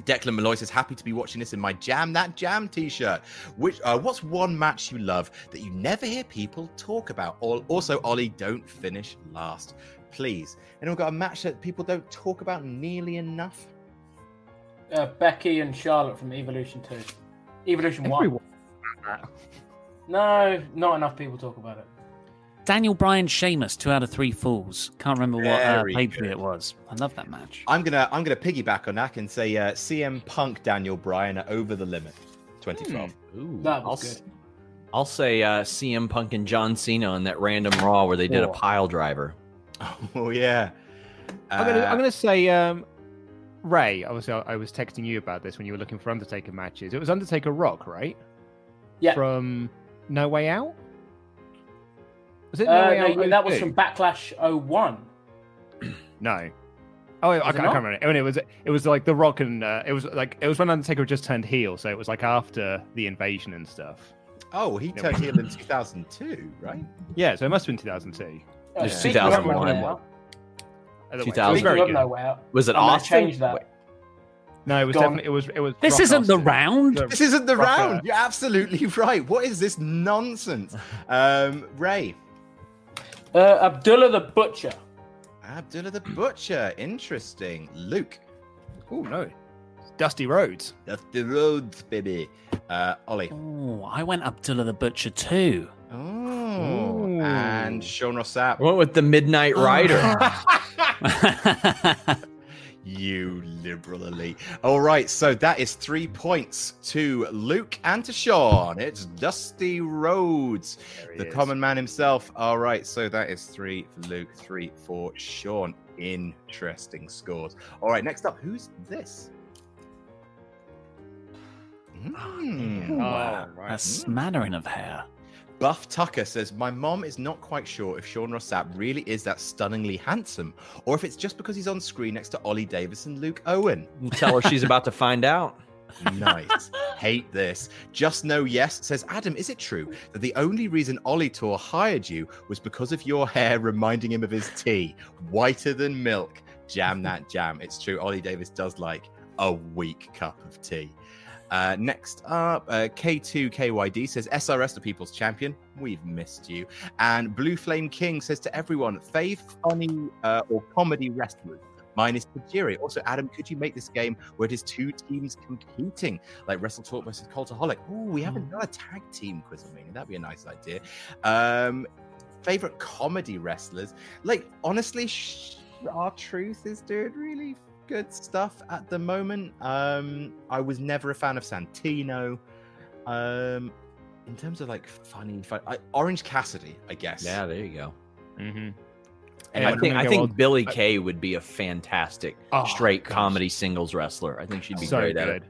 Declan Malloy says, "Happy to be watching this in my Jam That Jam T-shirt." Which, uh, what's one match you love that you never hear people talk about? Or also, Ollie, don't finish last, please. Anyone got a match that people don't talk about nearly enough? Uh, Becky and Charlotte from Evolution 2. Evolution 1. No, not enough people talk about it. Daniel Bryan Sheamus, two out of three falls. Can't remember what uh, pay per view it was. I love that match. I'm gonna I'm gonna piggyback on that and say uh, CM Punk Daniel Bryan are over the limit. 2012. Ooh, That I'll, was good. I'll say uh, CM Punk and John Cena on that random Raw where they did a Oh. pile driver. Oh yeah. I'm gonna, Uh, I'm gonna say, um, Ray. Obviously, I, I was texting you about this when you were looking for Undertaker matches. It was Undertaker Rock, right? Yeah. From No Way Out. Was it No Uh, Way no, Out? that was from Backlash 01. No. Oh, I, Was can't, it I not? can't remember. When it was, it was like The Rock and uh, it was like it was when Undertaker just turned heel, so it was like after the invasion and stuff. Oh, he turned heel in 2002, right? Yeah, so it must have been 2002. Uh, was speaking of 2001. No Way Out- Either way, it was 2000. Speaking very of good. No Way Out, Was it I'm Austin? change that. Wait, No, it was Gone. definitely it was it was. This Rock isn't the round. The- This isn't the Rock, round. You're absolutely right. What is this nonsense? Um, Ray, Uh, Abdullah the Butcher. Abdullah the Butcher. Interesting. Luke, Oh no, Dusty Rhodes. that's the roads, baby. Uh, Ollie. Oh, I went Abdullah the Butcher too. Oh, Ooh. and Sean Ross Sapp. I went with the Midnight Rider. You liberal elite. All right, so that is three points to Luke and to Sean. It's Dusty Rhodes, the is. common man himself. All right, so that is three for Luke, three for Sean. Interesting scores. All right, next up, who's this? Hmm. Oh, right. A smattering of hair. Buff Tucker says, My mom is not quite sure if Sean Ross Sapp really is that stunningly handsome, or if it's just because he's on screen next to Ollie Davis and Luke Owen. Tell her she's about to find out. Nice. Hate this. Just know yes says Adam, is it true that the only reason Ollie Tour hired you was because of your hair reminding him of his tea? Whiter than milk. Jam that jam. It's true. Ollie Davis does like a weak cup of tea. Uh, next up, uh, K2KYD says SRS the People's Champion. We've missed you. And Blue Flame King says to everyone, fave funny uh, or comedy wrestlers. Mine is Tajiri. Also, Adam, could you make this game where it is two teams competing, like WrestleTalk versus Cultaholic? Oh, we haven't done a tag team quiz on me. That'd be a nice idea. Um, favorite comedy wrestlers? Like, honestly, sh- R-Truth is doing really good stuff at the moment. Um, I was never a fan of Santino. Um, in terms of like funny, fun, I, Orange Cassidy, I guess. Yeah, there you go. Mm-hmm. And I think I think Billie Kay would be a fantastic Oh, straight gosh. comedy singles wrestler. I think she'd be so great at good. it.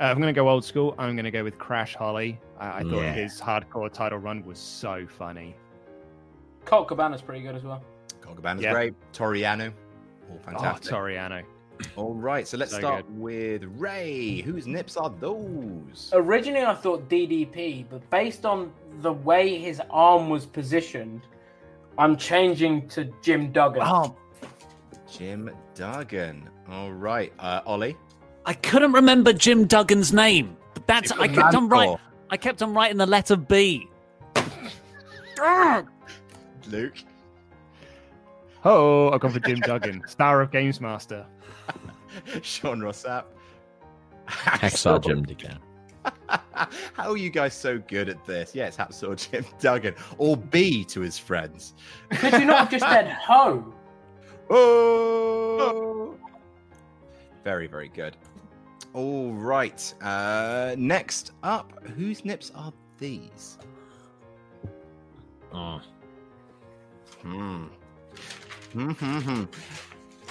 Uh, I'm going to go old school. I'm going to go with Crash Holly. I, I thought Yeah. his hardcore title run was so funny. Colt Cabana's pretty good as well. Colt Cabana's Yeah. great. Toriano, all fantastic. Oh, Toriano. All right, so let's So start with Ray. Whose nips are those? Originally, I thought DDP, but based on the way his arm was positioned, I'm changing to Jim Duggan. Oh, Jim Duggan. All right, uh, Ollie. I couldn't remember Jim Duggan's name. But that's I kept on right. Mantor. I kept on writing the letter B. Luke. Oh, I've gone for Jim Duggan, star of Games Master. Sean Ross Sapp. Hacksaw Jim Duggan. How are you guys so good at this? Yeah, it's Hacksaw Jim Duggan. Or B to his friends. Could you not have just said ho? Oh! Very, very good. All right. Uh, next up, whose nips are these? Oh. Hmm. Hmm, hmm, hmm.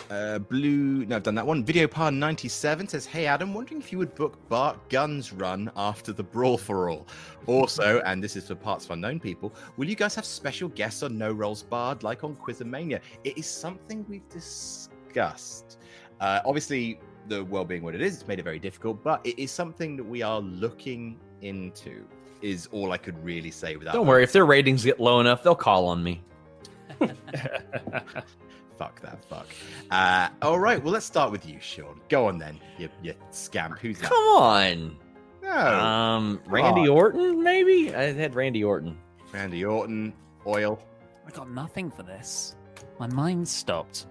Uh, blue. No, I've done that one. Video Par 97 says, Hey Adam, wondering if you would book Bart Gunn's Run after the Brawl for All. Also, and this is for parts of unknown people, will you guys have special guests on No Rolls Barred like on Quizzlemania? It is something we've discussed. Uh, obviously, the world being what it is, it's made it very difficult, but it is something that we are looking into, is all I could really say without. Don't worry, if their ratings get low enough, they'll call on me. Fuck that fuck. Uh, all right, well, let's start with you, Sean. Go on then, you, you scamp. Who's that? Come on. No. Um, Randy on. Orton, maybe? I had Randy Orton. Randy Orton, oil. I got nothing for this. My mind stopped.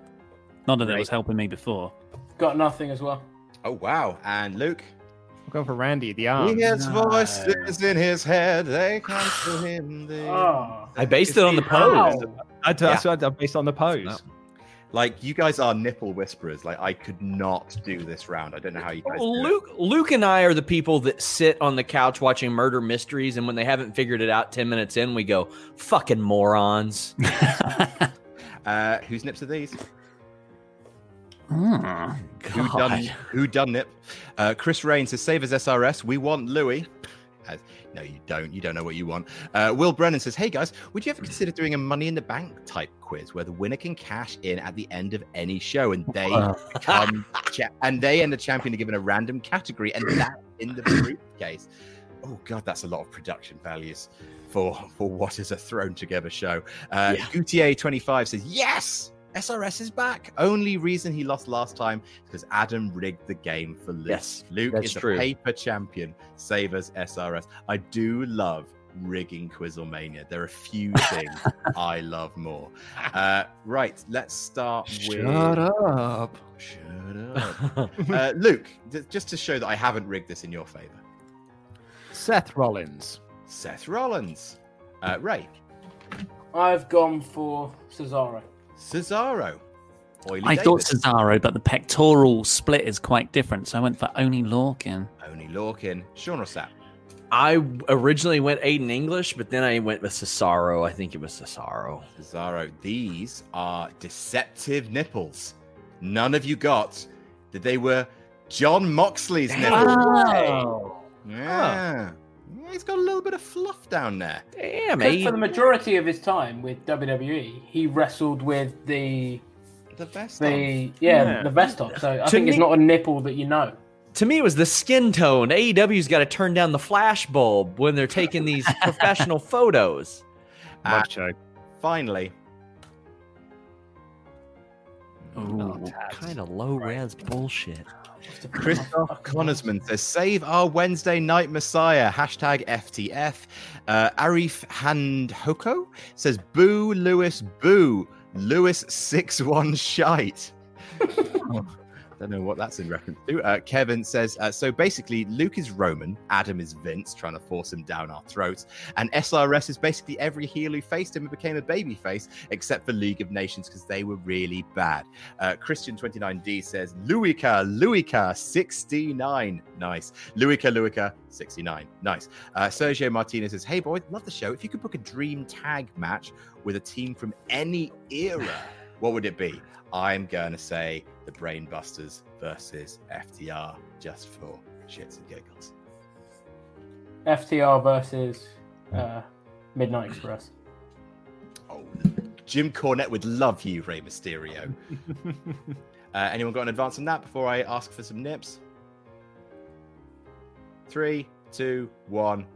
Not that it was helping me before. Got nothing as well. Oh, wow. And Luke. We'll go for Randy, the arm. He hears voices in his head. They come to him. They... Oh, I based it on the pose. Wow. I, that's what I- based on the pose. Like you guys are nipple whisperers. Like I could not do this round. I don't know how you guys. do it. Luke, Luke, and I are the people that sit on the couch watching murder mysteries, and when they haven't figured it out ten minutes in, we go, "Fucking morons!" Uh, whose nips are these? Hmm. Who done? Who done nip? Uh, Chris Rain says, "Save as SRS. We want Louis." No, you don't. You don't know what you want. Uh, Will Brennan says, "Hey guys, would you ever consider doing a Money in the Bank type quiz where the winner can cash in at the end of any show and they become cha- and they and the champion are given a random category and that in the briefcase." Oh god, that's a lot of production values for for what is a thrown together show. Uh, Yeah. Gutier twenty five says, "Yes." SRS is back. Only reason he lost last time is because Adam rigged the game for Luke. Yes, Luke is true. a paper champion. Save us, SRS. I do love rigging Quizzlemania. There are few things I love more. Uh, right, let's start with. up. Shut up. Uh, Luke, th- just to show that I haven't rigged this in your favor. Seth Rollins. Seth Rollins. Uh, Ray. I've gone for Cesaro. Cesaro. Oily I thought Cesaro, but the pectoral split is quite different, so I went for Oney Lorcan. Oney Lorcan. Sean Ross Sapp. I originally went Aiden English, but then I went with Cesaro. I think it was Cesaro. Cesaro. These are deceptive nipples. None of you got that they were Jon Moxley's nipples. Oh. Yeah. Yeah, He's got a little bit of fluff down there. Damn, Because for the majority of his time with WWE, he wrestled with the The best. on. the yeah, Yeah. the vest on. So I To think it's not a nipple that you know. To me, it was the skin tone. AEW's got to turn down the flash bulb when they're taking these professional photos. Uh, finally, Ooh. kind of low res bullshit. Christoph Connersman says, "Save our Wednesday night Messiah." Hashtag FTF. Uh, Arif Handhoko says, "Boo Louis, boo Louis six one shite." I don't know what that's in reference to. Uh, Kevin says, uh, so basically, Luke is Roman, Adam is Vince, trying to force him down our throats, and SRS is basically every heel who faced him and became a babyface, except for League of Nations because they were really bad. Uh, Christian29D says, Luica, Luica, 69. Nice. Luica, Luica, 69. Nice. Uh, Sergio Martinez says, Hey, boys, love the show. If you could book a dream tag match with a team from any era, what would it be? I'm going to say the Brainbusters versus FTR just for shits and giggles. FTR versus uh, Midnight Express. Oh, Jim Cornette would love you, Rey Mysterio. uh, anyone got an advance on that before I ask for some nips? Three, two, one.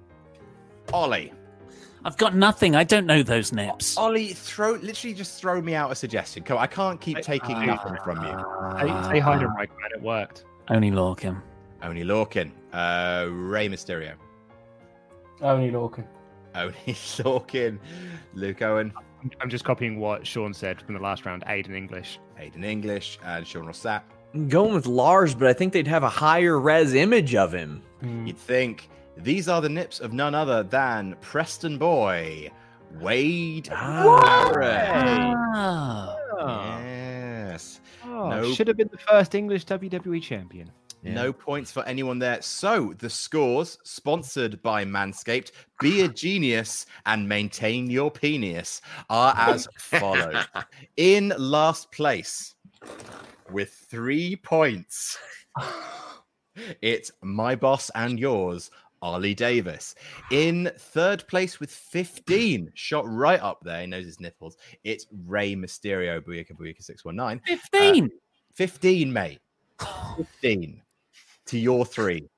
Ollie. I've got nothing. I don't know those nips. Ollie, throw literally just throw me out a suggestion. Come on, I can't keep taking I- nothing from you. Say, say hi to Mike, man. It worked. Oney Lorcan. Oney Lorcan. Uh Rey Mysterio. Oney Lorcan. Only Lorcan. Luke Owen. I'm- I'm just copying what Sean said from the last round. Aiden English. Aiden English and Sean Ross Sapp. I'm going with Lars, but I think they'd have a higher res image of him. Hmm. You'd think these are the nips of none other than Preston Boy, Wade. Barrett. Ah. Yes. Oh, No. Should have been the first English WWE champion. No points for anyone there. So the scores, sponsored by Manscaped, be a genius and maintain your penis, are as follows. In last place, with three points, it's my boss and yours, Ollie Davis. In third place with 15, shot right up there, he knows his nipples. It's Rey Mysterio, Booyaka Booyaka 619. 15. 15, mate. 15 to your three.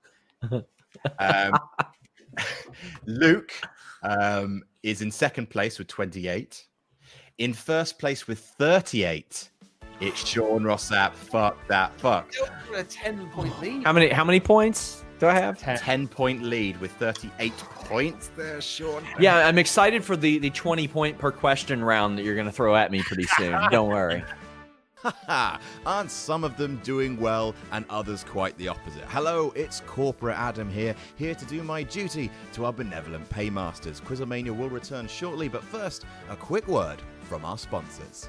Um, Luke um, is in second place with 28. In first place with 38, it's Sean Ross Sapp. Fuck that. Fuck. A 10 point lead. How many? How many points do I have? 10 point lead with 38 points there, Sean. Yeah, I'm excited for the the 20 point per question round that you're going to throw at me pretty soon. Don't worry. Aren't some of them doing well and others quite the opposite? Hello, it's Corporate Adam here, here to do my duty to our benevolent paymasters. Quizzlemania will return shortly, but first, a quick word from our sponsors.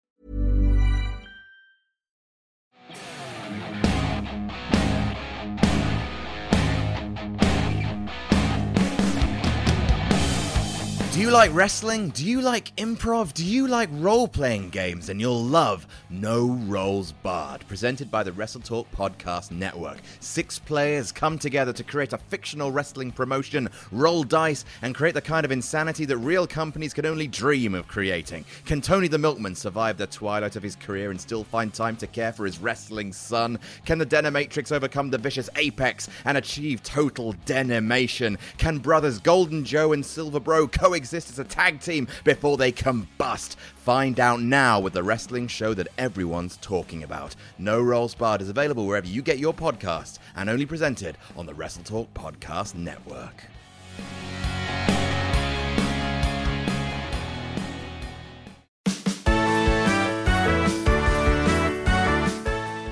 You like wrestling? Do you like improv? Do you like role playing games? And you'll love No Rolls Barred, presented by the WrestleTalk Podcast Network. Six players come together to create a fictional wrestling promotion, roll dice, and create the kind of insanity that real companies can only dream of creating. Can Tony the Milkman survive the twilight of his career and still find time to care for his wrestling son? Can the Denimatrix overcome the vicious Apex and achieve total denimation? Can brothers Golden Joe and Silver Bro coexist as a tag team before they combust? Find out now with the wrestling show that everyone's talking about. No Rolls Barred is available wherever you get your podcast and only presented on the WrestleTalk Podcast Network.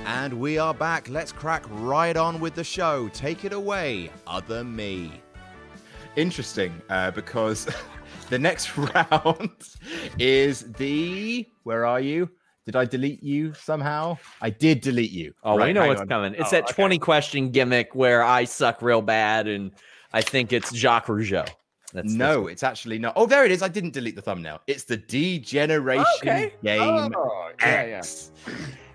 And we are back. Let's crack right on with the show. Take it away, other me. Interesting, uh, because the next round is the. Where are you? Did I delete you somehow? I did delete you. Oh, we Right, know what's on. coming. It's Oh, that okay. 20 question gimmick where I suck real bad and I think it's Jacques Rougeau. That's no, it's actually not. Oh, there it is. I didn't delete the thumbnail. It's the Degeneration Okay. Game Oh, yeah, yeah. X.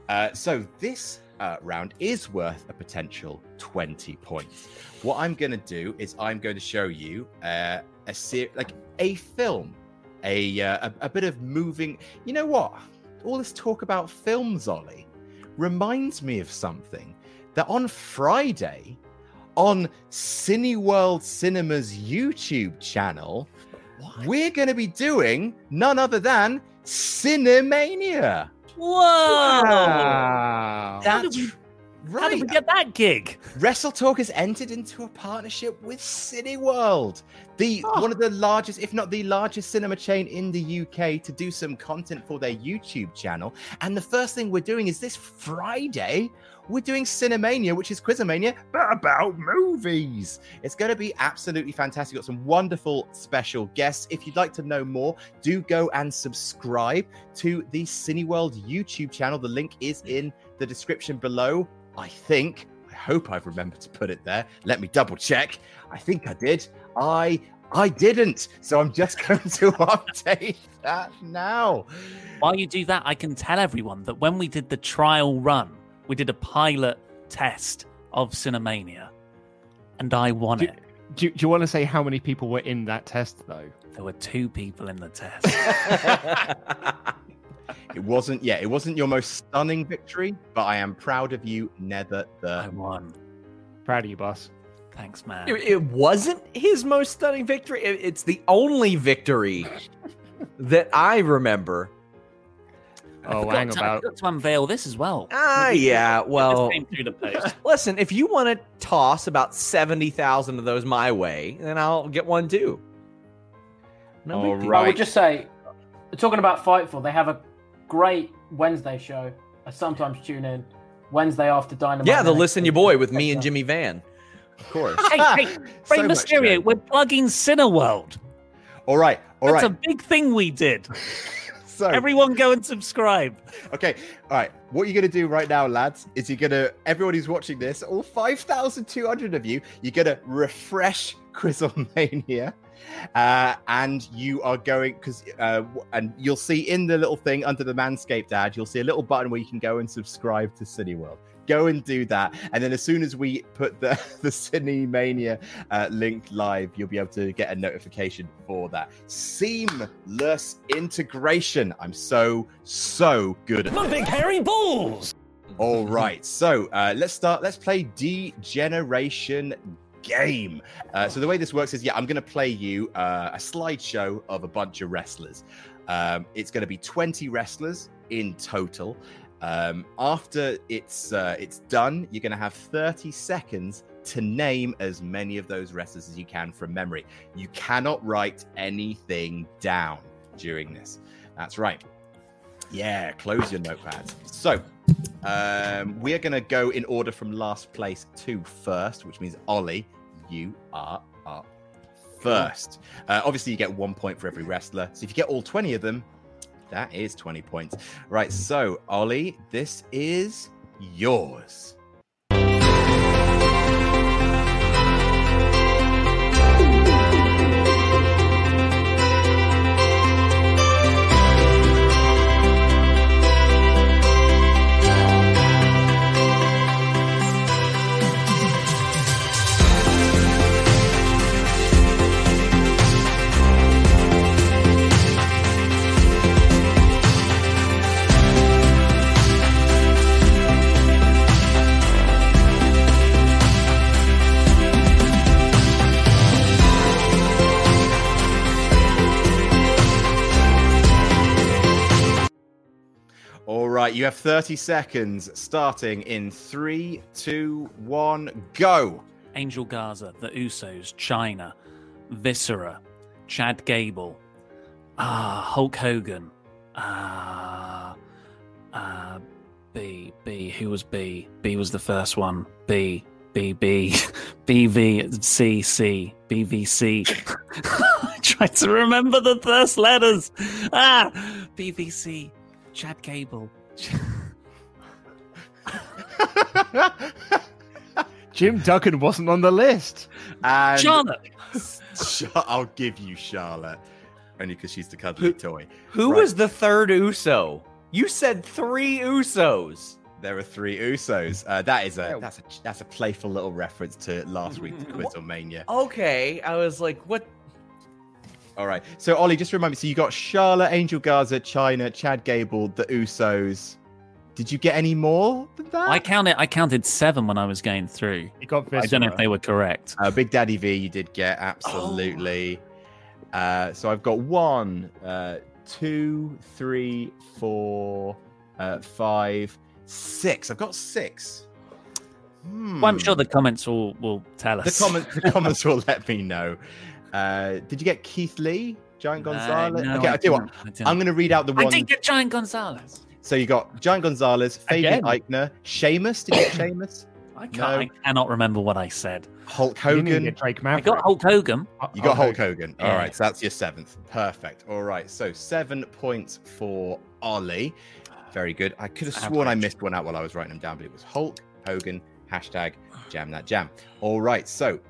Uh, so this uh, round is worth a potential 20 points. What I'm going to do is I'm going to show you uh, a ser- like a film, a, uh, a a bit of moving. You know what? All this talk about films, Ollie, reminds me of something that on Friday on Cineworld Cinema's YouTube channel, we're going to be doing none other than Cinemania. Whoa! Wow. How That's we- right. How did we get that gig? WrestleTalk has entered into a partnership with Cineworld, the oh. one of the largest, if not the largest, cinema chain in the UK, to do some content for their YouTube channel. And the first thing we're doing is this Friday, we're doing Cinemania, which is Quizzlemania, but about movies. It's going to be absolutely fantastic. Got some wonderful special guests. If you'd like to know more, do go and subscribe to the Cineworld YouTube channel. The link is in the description below. I think. I hope I've remembered to put it there. Let me double check. I think I did. I I didn't. So I'm just going to update that now. While you do that, I can tell everyone that when we did the trial run, we did a pilot test of Cinemania, and I won Do, it. do, do you want to say how many people were in that test, though? There were two people in the test. It wasn't, yeah, it wasn't your most stunning victory, but I am proud of you I won. Proud of you, boss. Thanks, man. It, it wasn't his most stunning victory. It- it's the only victory that I remember. Oh, forgot hang to, about. I forgot to unveil this as well. Ah, yeah. Well, through the post. listen, if you want to toss about 70,000 of those my way, then I'll get one too. No big All deal. I would just say, talking about Fightful, they have a great Wednesday show. I sometimes tune in Wednesday after Dynamite. Yeah, the NXT. Listen Your Boy with me and Jimmy Van. Of course. hey, hey, So Rey much Mysterio, we're plugging Cineworld. All right. All That's right. a big thing we did. So Everyone go and subscribe. Okay, all right. What you're gonna do right now, lads, is you're gonna everyone who's watching this, all five thousand two hundred of you, you're gonna refresh Quizzlemania, uh, and you are going because uh, and you'll see in the little thing under the Manscaped ad, you'll see a little button where you can go and subscribe to Cineworld. Go and do that, and then as soon as we put the the Cinemania uh, link live, you'll be able to get a notification for that. Seamless integration. I'm so so good at The big hairy balls. all right, so uh, let's start. Let's play Degeneration Game. Uh, so the way this works is, yeah, I'm going to play you uh, a slideshow of a bunch of wrestlers. Um, it's going to be 20 wrestlers in total. Um, after it's uh, it's done, you're going to have 30 seconds to name as many of those wrestlers as you can from memory. You cannot write anything down during this. That's right. Yeah, close your notepad. So, um, we are going to go in order from last place to first, which means Ollie, you are up first. Uh, obviously, you get one point for every wrestler. So, if you get all 20 of them, that is 20 points. Right. So, Ollie, this is yours. Right. You have 30 seconds starting in three, two, one, go. Angel Garza, the Usos, Chyna, Viscera, Chad Gable, ah, Hulk Hogan, ah, uh, B, B, who was B? B was the first one. B, B, B, B, V, C, C, B, V, C. I B, B, C, C, tried to remember the first letters. Ah, BVC, Chad Gable. Jim Duggan wasn't on the list. And Charlotte. I'll give you Charlotte, only because she's the cuddly toy. Who Right. was the third Uso? You said three Usos. There are three Usos. Uh, that is a that's a that's a playful little reference to last week's Quizzlemania. Okay, I was like, what? All right. So Ollie, just remind me. So you got Charlotte, Angel Garza, Chyna, Chad Gable, the Usos. Did you get any more than that? I counted. I counted seven when I was going through. He got I don't know if they were correct. Uh, Big Daddy V, you did get absolutely. Uh, so I've got one, uh, two, three, four, uh, five, six. I've got six. Hmm. Well, I'm sure the comments will will tell us. the us. comments. The comments will let me know. Uh, did you get Keith Lee, Giant Uh, Gonzalez? no, okay, I I tell you what. didn't, I didn't. I'm going to read out the one. I ones. did get Giant Gonzalez. So you got Giant Gonzalez, Fabian Again? Aichner, Sheamus. Did you get Sheamus? I, No. I cannot remember what I said. Hulk You didn't even Hogan. get Drake I got Hulk Hogan. You got Oh, Hulk Hogan. All Yeah. right, so that's your seventh. Perfect. All right, so seven points for Ollie. Very good. I could have sworn I missed one out while I was writing them down, but it was Hulk Hogan. Hashtag jam that jam. All right, so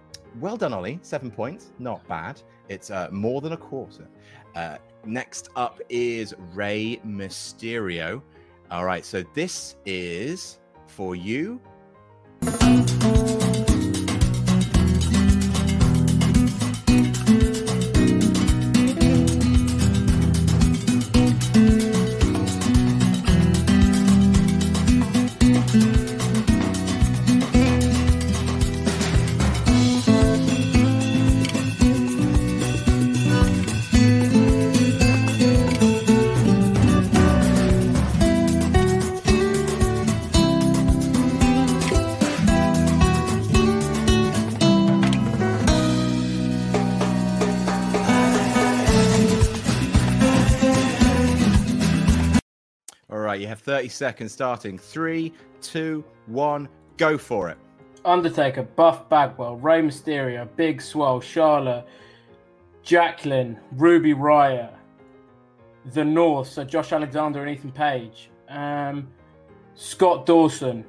well done, Ollie. Seven points. Not bad. It's uh, more than a quarter. Uh, next up is Rey Mysterio. All right, so this is for you. 30 seconds starting. Three, two, one, go for it. Undertaker, Buff Bagwell, Rey Mysterio, Big Swell, Charlotte, Jacqueline, Ruby Riott, The North, so Josh Alexander and Ethan Page, um, Scott Dawson.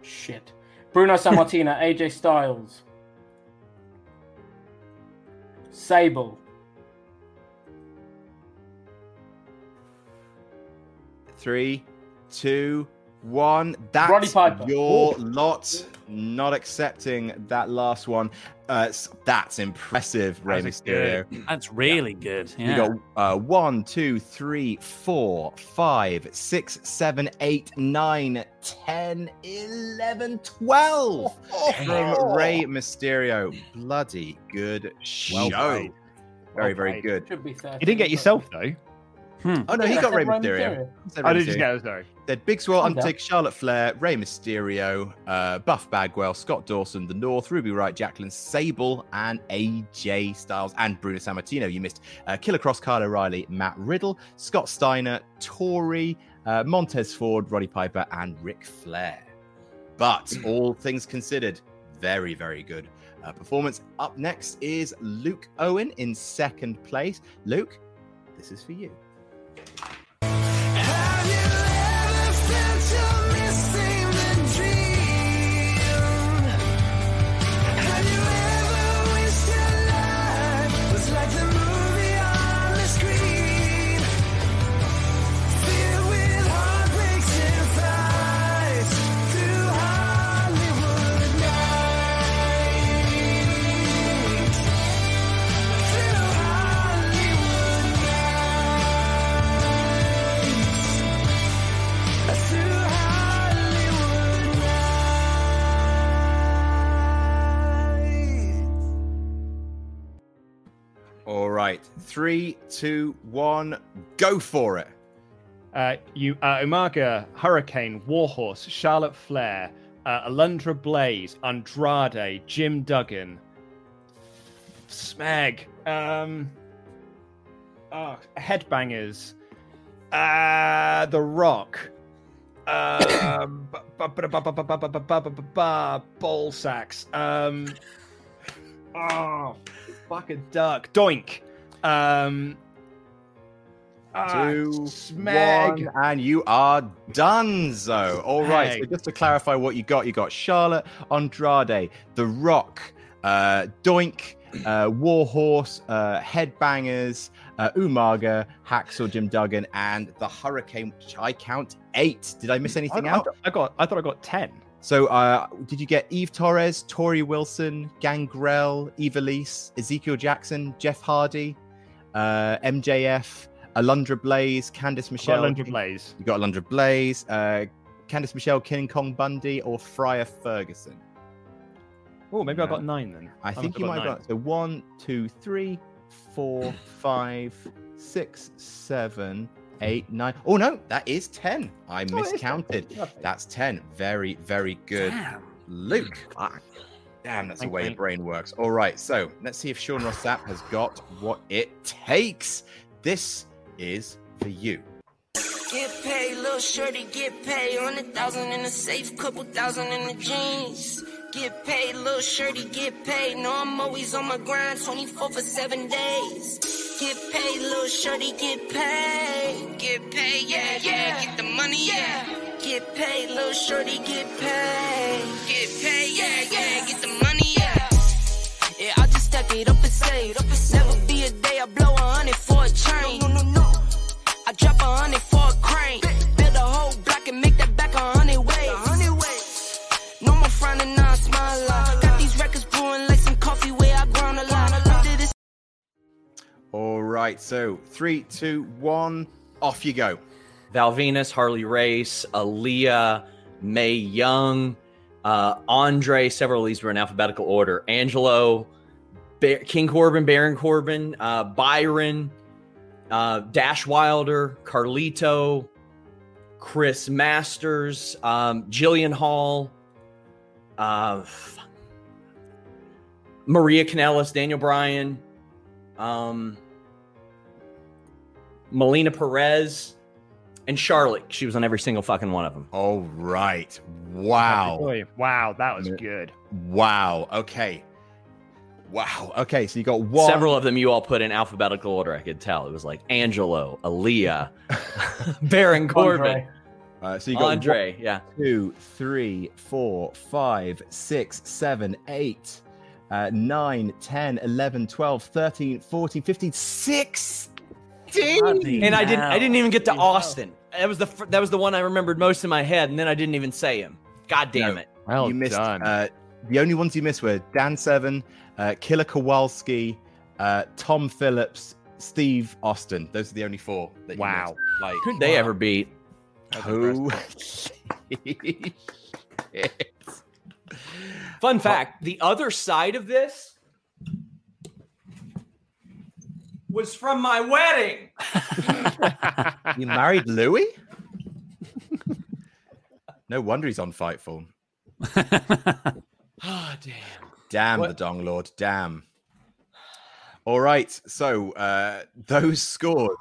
Shit. Bruno Sammartino, AJ Styles, Sable, Three, two, one. That's your lot. Not accepting that last one. Uh, that's impressive, Rey That's Mysterio. good. That's really good. You got uh, one, two, three, four, five, six, seven, eight, nine, ten, eleven, twelve from Rey Mysterio. Bloody good show. Well. Very, Well very good. Should be You didn't get yourself though. Oh no, Yeah, he I got said Rey Rey Mysterio. Mysterio. I said I Rey did you Mysterio. get it? Sorry. Then Big Swell, Calm down. Undertaker, Charlotte Flair, Rey Mysterio, uh, Buff Bagwell, Scott Dawson, The North, Ruby Riott, Jacqueline Sable, and AJ Styles, and Bruno Sammartino. You missed uh, Killer Kross, Kyle O'Reilly, Matt Riddle, Scott Steiner, Tori, uh, Montez Ford, Roddy Piper, and Ric Flair. But all things considered, very, very good uh, performance. Up next is Luke Owen in second place. Luke, this is for you. All right, three, two, one, go for it. Uh, you, uh, Umaga, Hurricane, Warhorse, Charlotte Flair, uh, Alundra Blaze, Andrade, Jim Duggan, Smeg, um, oh, Headbangers, uh, The Rock, um, Ball Sacks, um, oh, fucking duck, Doink, um, two, Smeg. one, and you are done. So, all right. So, just to clarify what you got, you got Charlotte, Andrade, The Rock, uh, Doink, uh, Warhorse, uh, Headbangers, uh, Umaga, Hacksaw, Jim Duggan, and the Hurricane, which I count eight. Did I miss anything I, I out? th- I got. I thought I got ten. So, uh, did you get Eve Torres, Torrie Wilson, Gangrel, Eva Evilise, Ezekiel Jackson, Jeff Hardy, uh, MJF, Alundra Blaze, Candice Michelle? Alundra Blaze. You got Alundra Blaze, uh, Candice Michelle, King Kong Bundy, or Friar Ferguson? Oh, maybe I got nine then. I think you might have got so one, two, three, four, five, six, seven, eight, nine. Oh no, that is ten. I Oh, it is 10. miscounted. That's ten. Very, very good. Damn. Luke. Fuck. Damn, that's the way you. your brain works. All right, so let's see if Sean Ross Sapp has got what it takes. This is for you. Get paid, little shorty, get paid. Hundred thousand in the safe, couple thousand in the jeans. Get paid, little shorty, get paid. No, I'm always on my grind, 24 for seven days. Get paid, little shorty, get paid. Get paid, yeah, yeah, get the money, yeah. Get paid, little shorty, get paid. Get paid, yeah, yeah, get the money, yeah. Yeah, I just stack it up and save. Never be a day I blow a hundred for a chain. No, no, no. I drop a hundred for a crane. Build a whole block and make that back a hundred ways. No more frowning, now I smile a lot. Got these records brewing like some coffee where I ground a lot. After this All right, so three, two, one, off you go. Val Venis, Harley Race, Aliyah, Mae Young, uh, Andre. Several of these were in alphabetical order. Angelo, King Corbin, Baron Corbin, uh, Byron, uh, Dash Wilder, Carlito, Chris Masters, um, Jillian Hall, uh, Maria Kanellis, Daniel Bryan. Um, Melina Perez, and Charlotte. She was on every single fucking one of them. All right. Wow. Wow, that was good. Wow. Okay. Wow. Okay. So you got one. Several of them you all put in alphabetical order. I could tell. It was like Angelo, Aliyah, Baron Corbin, Andre. Uh, so you got Andre. Yeah. one, two, three, four, five, six, seven, eight, uh, 9, 10, 11, 12, 13, 14, 15, 16. Bloody And I didn't. I didn't even get to Austin. That was the fir- that was the one I remembered most in my head, and then I didn't even say him. God damn No. it! Well you missed. done. Uh, the only ones you missed were Dan Severn, uh, Killer Kowalski, uh, Tom Phillips, Steve Austin. Those are the only four. That you Wow. missed. Like Who'd they ever beat? who? Fun fact: the other side of this was from my wedding. you married Louis? no wonder he's on fight Fightful. Oh damn! Damn What- the Dong Lord. Damn. All right. So uh, those scores,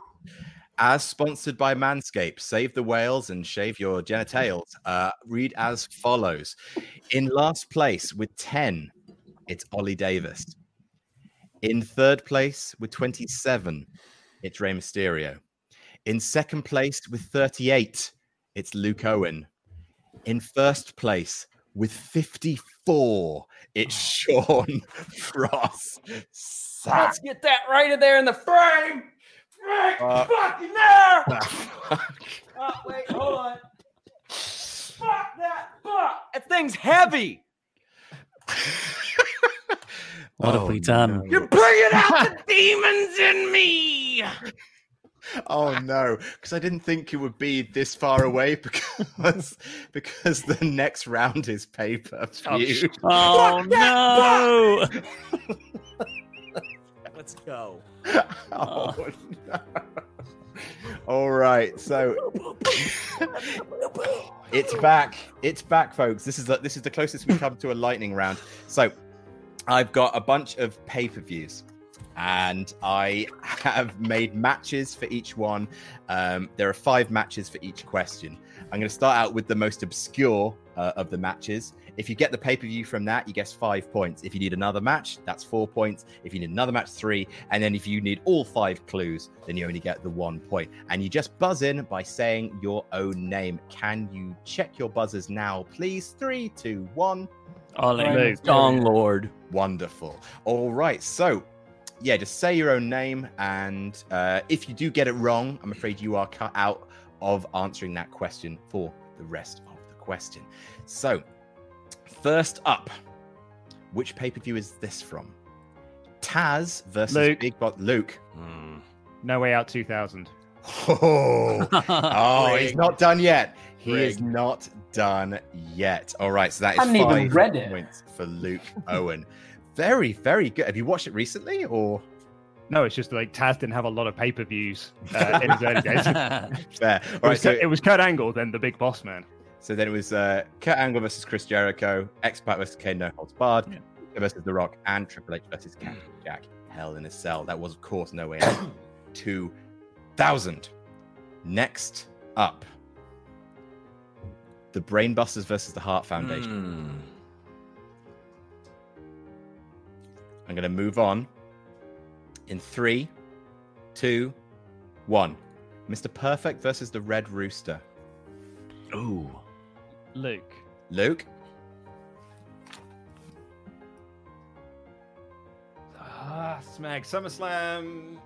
as sponsored by Manscaped, save the whales and shave your genitals. Uh, read as follows: In last place with ten, it's Ollie Davis. In third place with twenty-seven, it's Rey Mysterio. In second place with thirty-eight, it's Luke Owen. In first place with 54, it's Sean Ross. Let's get that right in there in the frame. Right Uh, fucking there. Oh, wait, hold on. Fuck that. Fuck. That thing's heavy. What have oh, we done? You're bringing out the demons in me. Oh no, because I didn't think it would be this far away because because the next round is pay per view. Oh, oh no! Let's go. Oh, oh, no. All right, so it's back. It's back, folks. This is the, this is the closest we come to a lightning round. So I've got a bunch of pay per views, and I have made matches for each one. Um, there are five matches for each question. I'm going to start out with the most obscure uh, of the matches. If you get the pay per view from that, you get five points. If you need another match, that's four points. If you need another match, three. And then if you need all five clues, then you only get the one point. And you just buzz in by saying your own name. Can you check your buzzers now, please? Three, two, one. Ollie. Luke. Dong Lord. Wonderful. All right. So, yeah, just say your own name. And uh, if you do get it wrong, I'm afraid you are cut out of answering that question for the rest of the question. So, first up, which pay per view is this from? Taz versus Luke. Big Bot Luke. No Way Out 2000. Oh, oh he's not done yet. He is not done yet. All right, so that is five read it. points for Luke Owen. Very, very good. Have you watched it recently, or No, it's just like Taz didn't have a lot of pay per views uh, in his early days. fair? It All right, was, so, Kurt, it was Kurt Angle, then the big boss man. so then it was uh, Kurt Angle versus Chris Jericho, X Pac versus Kane No Holds Barred versus The Rock, and Triple H versus Captain Jack. Hell in a Cell. That was, of course, No Way Out. Two thousand. Next up, the Brainbusters versus the Heart Foundation. Hmm. I'm going to move on in three, two, one. Mr. Perfect versus the Red Rooster. Ooh. Luke. Luke. Ah, Smag. SummerSlam.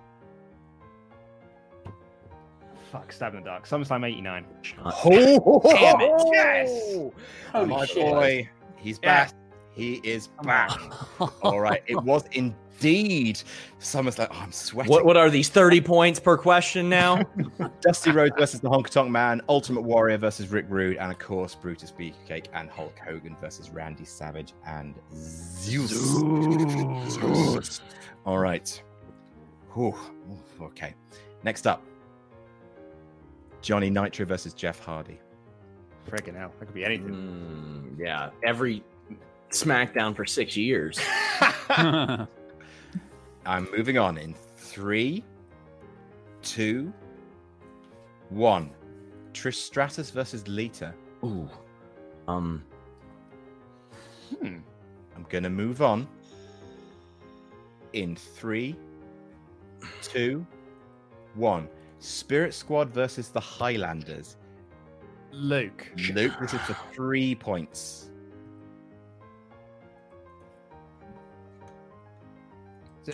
Fuck, stab in the dark. SummerSlam 89. Oh, Damn it. Yes. Holy My shit. boy, he's back. He is back. All right. It was indeed SummerSlam. Oh, I'm sweating. What what are these 30 points per question now? Dusty Rhodes versus the Honky Tonk Man, Ultimate Warrior versus Rick Rude, and of course Brutus Beefcake and Hulk Hogan versus Randy Savage and Zeus. Zeus. All right. Whew. Okay. Next up, Johnny Nitro versus Jeff Hardy. Freaking hell. That could be anything. Hmm, yeah, every SmackDown for six years. I'm moving on in three, two, one. Trish Stratus versus Lita. Ooh. Um. Hmm. I'm gonna move on. In three, two, one. Spirit Squad versus the Highlanders. Luke. Luke, this is for three points.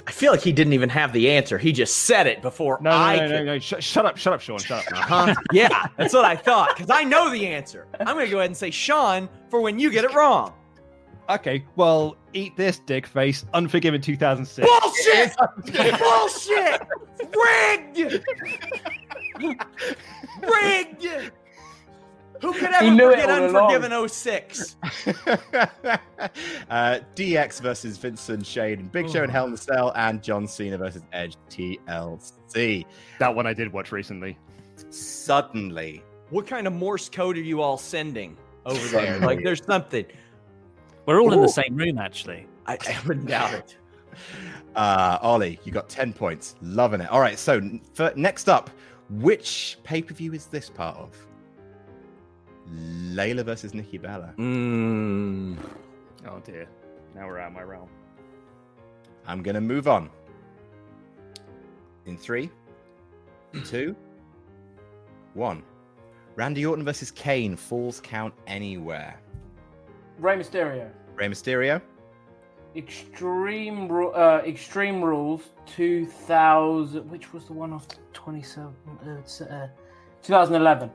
I feel like he didn't even have the answer. He just said it before No, no, I no, no, could. no. Sh- shut up, shut up, Sean. Shut up. Huh? yeah, that's what I thought because I know the answer. I'm going to go ahead and say Sean for when you get it wrong. Okay, well, eat this, dick face. Unforgiven 2006. Bullshit! Bullshit! Rigged! Rigged! Who could ever He it forget. Unforgiven 06? uh, DX versus Vincent Shane and Big Show and Hell in a Cell, and John Cena versus Edge TLC. That one I did watch recently. Suddenly, What kind of Morse code are you all sending over there? Like, there's something. We're all in the same room, actually. I, I wouldn't doubt it. uh, Ollie, you got 10 points. Loving it. All right, so for, next up, which pay per view is this part of? Layla versus Nikki Bella. Mm. Oh dear. Now we're out of my realm. I'm going to move on. In three, two, one. Randy Orton versus Kane. Falls count anywhere. Rey Mysterio. Rey Mysterio. Extreme uh, Extreme Rules 2000. Which was the one off 27. Uh, uh, 2011.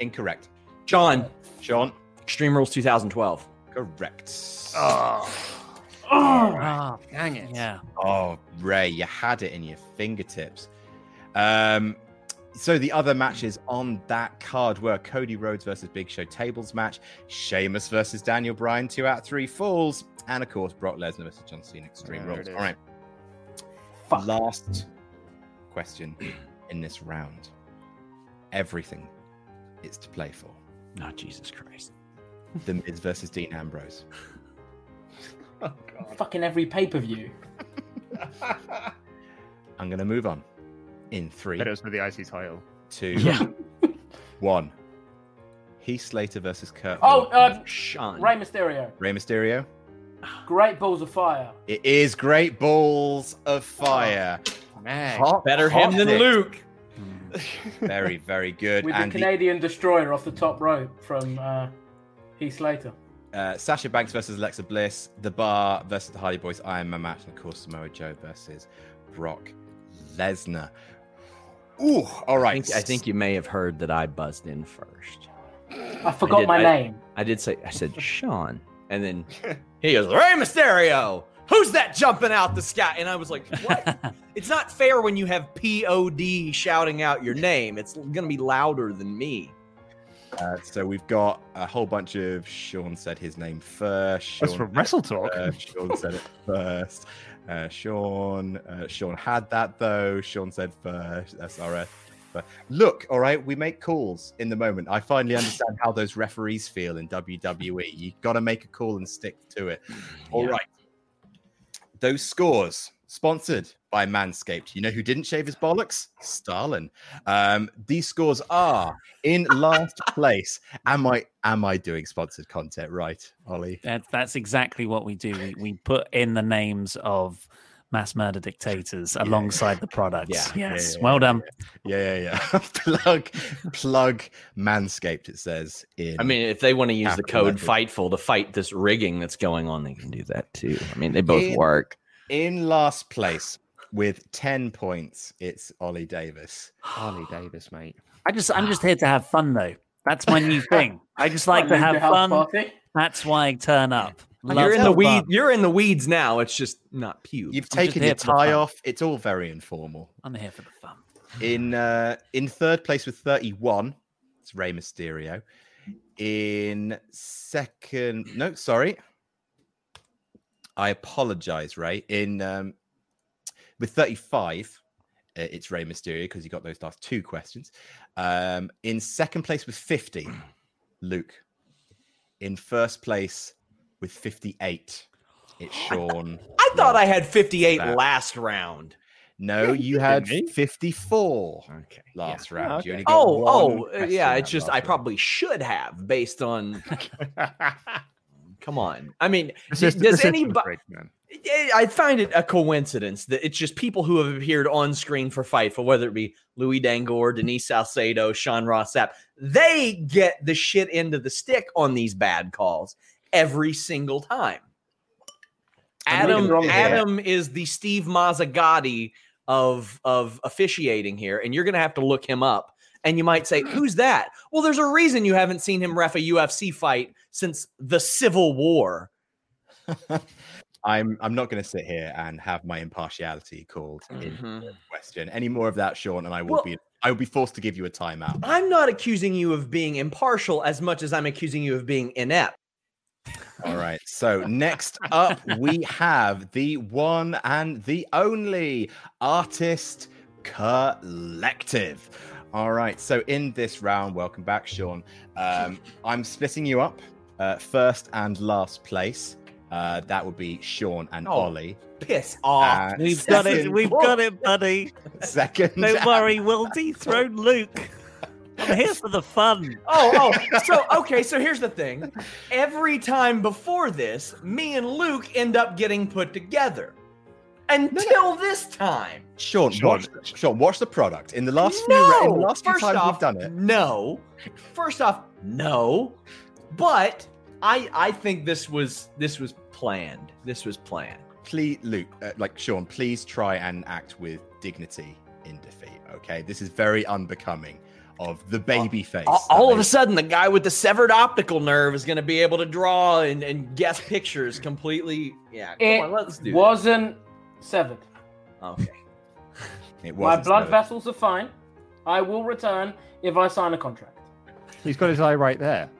Incorrect. Sean, Sean. Extreme Rules 2012. Correct. Oh, Oh, dang it. yeah. Oh, Ray, you had it in your fingertips. Um, so the other matches on that card were Cody Rhodes versus Big Show tables match, Sheamus versus Daniel Bryan, two out of three falls, and of course Brock Lesnar versus John Cena Extreme There Rules. All right. Fuck. Last question in this round. Everything is to play for. Oh, Jesus Christ. The Miz versus Dean Ambrose. Oh god. Fucking every pay per view. I'm going to move on in three, Bet it was for the IC title. two, Yeah. one. Heath Slater versus Kurt. Oh, Angle. uh, Sean. Rey Mysterio. Rey Mysterio. Great Balls of Fire. It is Great Balls of Fire. Man. Hot- Better him than hot Luke. Very, very good. With and the the, Canadian Destroyer off the top rope from uh, Heath Slater. uh, Sasha Banks versus Alexa Bliss, The Bar versus the Hardy Boys, Iron Man match, and of course Samoa Joe versus Brock Lesnar. Ooh, all I think, I think you may have heard that I buzzed in first. I forgot did- my I- name. I did say, I said Sean. And then he goes, Rey Mysterio. Who's that jumping out the sky? And I was like, what? it's not fair when you have POD shouting out your name. It's going to be louder than me. Uh, so we've got a whole bunch of Sean said his name first. That's from WrestleTalk. Uh, Sean said it first. Uh, Sean, uh, Sean had that though. Sean said for SRS. But look, all right, we make calls in the moment. I finally understand how those referees feel in WWE. You got to make a call and stick to it. All right, Those scores sponsored by Manscaped. You know who didn't shave his bollocks? Stalin. Um, these scores are in last place. Am I am I doing sponsored content right, Ollie? That's that's exactly what we do. We, we put in the names of mass murder dictators alongside the products. Yeah. Yes. Yeah, yeah, well done. Yeah, yeah, yeah. plug, plug Manscaped. It says in. I mean, if they want to use the code letters. FIGHTFUL to fight this rigging that's going on, they can do that too. I mean, they both In- work. in last place with ten points. It's Ollie Davis. Ollie Davis, mate. I just I'm just here to have fun though. That's my new thing. I just like to have into house fun. party. That's why I turn up. Love You're in the fun. weed. You're in the weeds now. It's just not pubes. You've I'm taken your tie off. It's all very informal. I'm here for the fun. In uh, in third place with 31, it's Rey Mysterio. In second, no, sorry. I apologize, Ray. In um, with 35, uh, it's Rey Mysterio because you got those last two questions. Um, in second place with 50, Luke. In first place with 58, it's Sean. I thought I had 58 That- last round. No, you had 54 Okay. last yeah. round. Okay. You only got Oh, oh, uh, yeah. It's just I round. probably should have based on. Come on. I mean, does system's anybody? I find it a coincidence that it's just people who have appeared on screen for Fightful, whether it be Louis Dangoor, Denise Salcedo, Sean Ross Sapp. They get the shit end of the stick on these bad calls every single time. Adam. Adam is the Steve Mazzagatti of of officiating here, and you're gonna have to look him up. And you might say, "Who's that?" Well, there's a reason you haven't seen him ref a UFC fight since the Civil War. I'm I'm not going to sit here and have my impartiality called in question any more of that, Sean, and I will Mm-hmm. Well- be I will be forced to give you a timeout. I'm not accusing you of being impartial as much as I'm accusing you of being inept. All right. So next up, we have the one and the only artist collective. All right. So in this round, welcome back, Sean. Um, I'm splitting you up. Uh, first and last place. Uh, that would be Sean and Oh, Ollie. Piss off. Uh, We've got it. We've got it, buddy. Second. Don't worry, we'll dethrone Luke. I'm here for the fun. Oh, oh, so okay, so here's the thing. Every time before this, me and Luke end up getting put together. Until this time. Sean, Sean. watch, Sean, watch the product. In the last no, few, in the last few first times off, we've done it, No. First off, no. But I I think this was this was planned. This was planned. please, Luke, uh, like Sean, please try and act with dignity in defeat. Okay, this is very unbecoming of the baby face. All, that all of a sudden, the guy with the severed optical nerve is going to be able to draw and, and guess pictures completely. Yeah, come It on, let's do wasn't severed. Okay. it My was blood vessels are fine. I will return if I sign a contract. He's got his eye right there.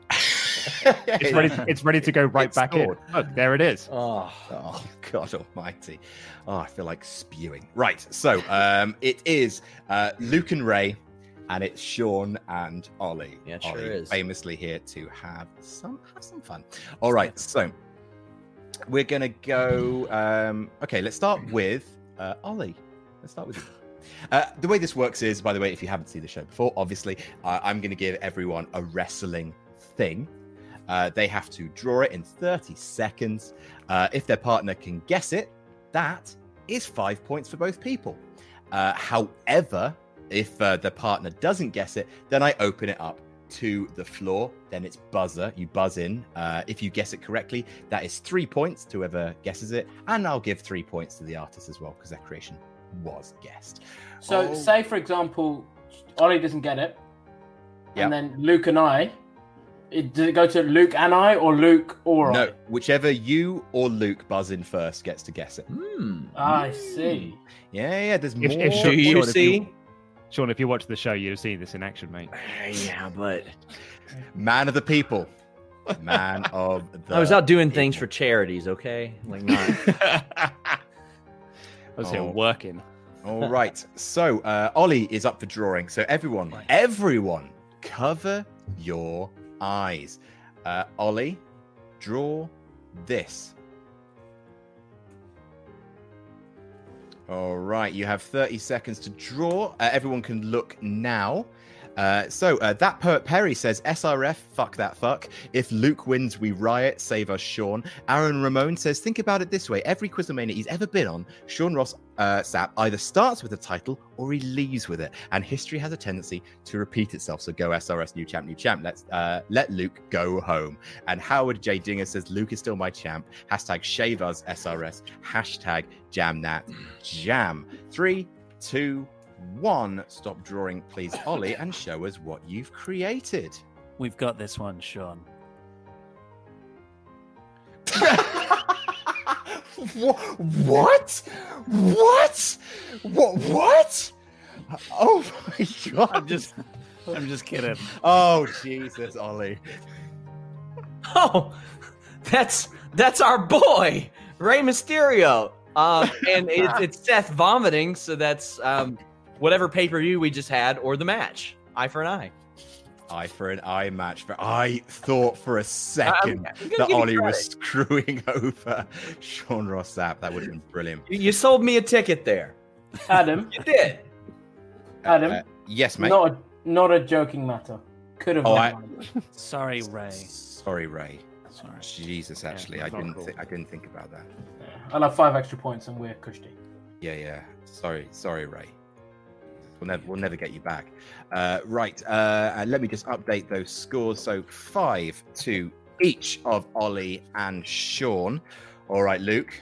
It's ready. To, it's ready to go right It's back in. Look, there it is. Oh, Oh God Almighty! Oh, I feel like spewing. Right, so um, it is uh, Luke and Ray, and it's Sean and Ollie. Yeah, it sure Ollie, is. Famously here to have some have some fun. All right, so we're gonna go. Um, okay, let's start with uh, Ollie. Let's start with you. Uh, the way this works is, by the way, if you haven't seen the show before, obviously, uh, I'm going to give everyone a wrestling thing. Uh, they have to draw it in 30 seconds. Uh, if their partner can guess it, that is five points for both people. Uh, however, if uh, the partner doesn't guess it, then I open it up to the floor. Then it's buzzer. You buzz in. Uh, if you guess it correctly, that is three points to whoever guesses it. And I'll give three points to the artist as well because their creation was guessed. So, Oh. say for example, Ollie doesn't get it, Yep. and then Luke and I. It, does it go to Luke and I, or Luke or No, Ollie? whichever you or Luke buzz in first gets to guess it. Hmm. I see. Yeah, yeah. There's more. If- if Do Sean- you Sean, if see? Sean, if you watch the show, you've seen this in action, mate. Yeah, but Man of the people. Man of the. I was out doing things for charities. Okay, like not. I was here Oh. working. All right. So uh, Ollie is up for drawing. So everyone, everyone, cover your eyes. Uh, Ollie, draw this. All right. You have 30 seconds to draw. Uh, everyone can look now. Uh, so uh, that poet Perry says SRF, fuck that fuck. If Luke wins, we riot. Save us, Sean. Aaron Ramon says, think about it this way: every Quizzlemania he's ever been on, Sean Ross uh, either starts with a title or he leaves with it, and history has a tendency to repeat itself. So go SRS, new champ, new champ. Let's uh, let Luke go home. And Howard J Dinger says, Luke is still my champ. Hashtag shave us SRS. Hashtag jam that jam. Three, two one. Stop drawing, please, Ollie, and show us what you've created. We've got this one, Sean. What? What? What? What? Oh my god! I'm just, I'm just kidding. Oh Jesus, Ollie. Oh, that's that's our boy Rey Mysterio. Um, and it's, it's Seth vomiting, so that's um, whatever pay per view we just had or the match. Eye for an eye. Eye for an eye match. For I thought for a second that Ollie was screwing over Sean Ross Sapp. That would have been brilliant. You, you sold me a ticket there. Adam, You did. Adam, Uh, yes, mate. not a, not a joking matter. Could have. Oh, I- Sorry, Ray. Sorry, Ray. Sorry. Jesus, actually, I didn't. cool. thi- I didn't think about that. Yeah, I'll have five extra points and we're cushy. Yeah, yeah. Sorry, sorry, Ray. We'll never, we'll never get you back. Uh, right. Uh, let me just update those scores. So five to each of Ollie and Sean. All right, Luke.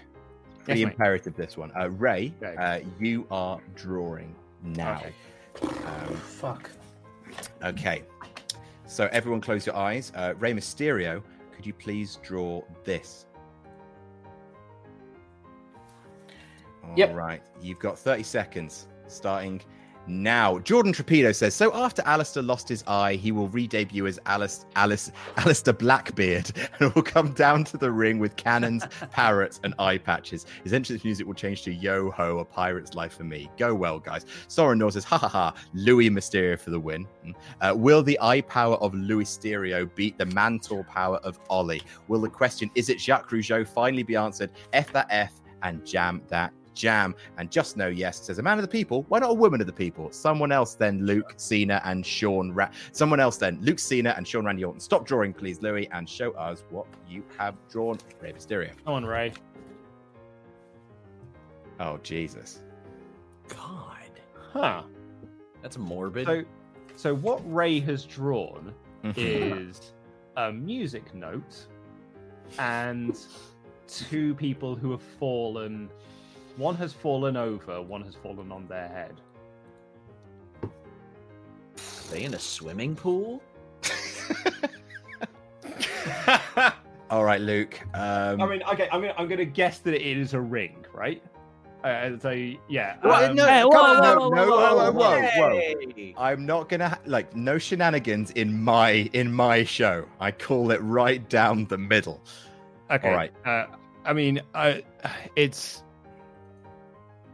Pretty Yes, imperative this one. Uh, Ray, Okay. uh, you are drawing now. Okay. Um, Fuck. Okay. So everyone close your eyes. Uh, Rey Mysterio, could you please draw this? All Yep. right. You've got 30 seconds starting now. Jordan Trapedo says, so after Alistair lost his eye, he will re-debut as Alice, Alice, Alistair Blackbeard and will come down to the ring with cannons, parrots, and eye patches. His entrance music will change to Yo Ho, a pirate's life for me. Go well, guys. Soren Nor says, ha ha ha, Louis Mysterio for the win. Mm. Uh, will the eye power of Louis Mysterio beat the mantle power of Ollie? Will the question, is it Jacques Rougeau, finally be answered? F that F and jam that jam. And just know yes says a man of the people. Why not a woman of the people? Someone else then, Luke, Cena, and Sean. Ra- Someone else then, Luke, Cena, and Sean Randy Orton. Stop drawing, please, Louis, and show us what you have drawn. Rey Mysterio. Come on, Ray. Oh, Jesus. God, Huh. that's morbid. So, so what Ray has drawn Mhm. is a music note and two people who have fallen. One has fallen over, one has fallen on their head. Are they in a swimming pool? All right, Luke. Um, I mean, okay, I'm gonna I'm gonna guess that it is a ring, right? Uh, so yeah. What? um, no, Hey, come whoa, on, whoa, no, whoa, no, whoa, whoa, whoa, whoa, whoa, whoa. I'm not gonna ha- like no shenanigans in my in my show. I call it right down the middle. Okay. All right. Uh, I mean, uh, it's.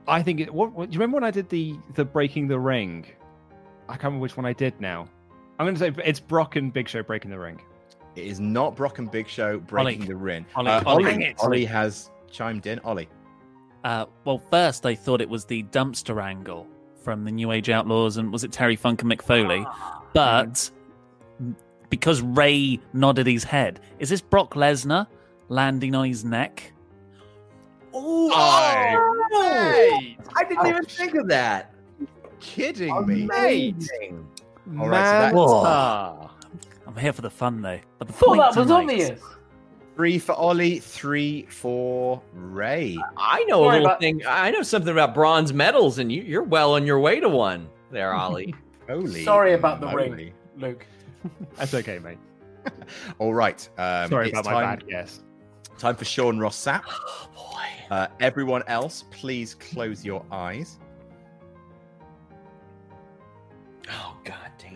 I think it. What, what? Do you remember when I did the the breaking the ring? I can't remember which one I did now. I'm going to say it's Brock and Big Show breaking the ring. It is not Brock and Big Show breaking Ollie. the ring. Ollie, Uh, Ollie, Ollie, it. Ollie has chimed in. Ollie. Uh, well, first I thought it was the dumpster angle from the New Age Outlaws, and was it Terry Funk and McFoley? Foley? But because Ray nodded his head, is this Brock Lesnar landing on his neck? Oh, Hey, I didn't even think of that. Kidding me. Amazing. All right, so that's- Manta. I'm here for the fun, though. But the Thought point that was tonight- obvious. Three for Ollie, three for Ray. I know a little about- thing. I know something about bronze medals, and you, you're well on your way to one there, Ollie. Holy Sorry about the moly. ring, Luke. That's okay, mate. All right. Um, Sorry it's about my time, bad guess. Time for Sean Ross Sapp. oh boy. Uh, everyone else, please close your eyes. Oh god damn.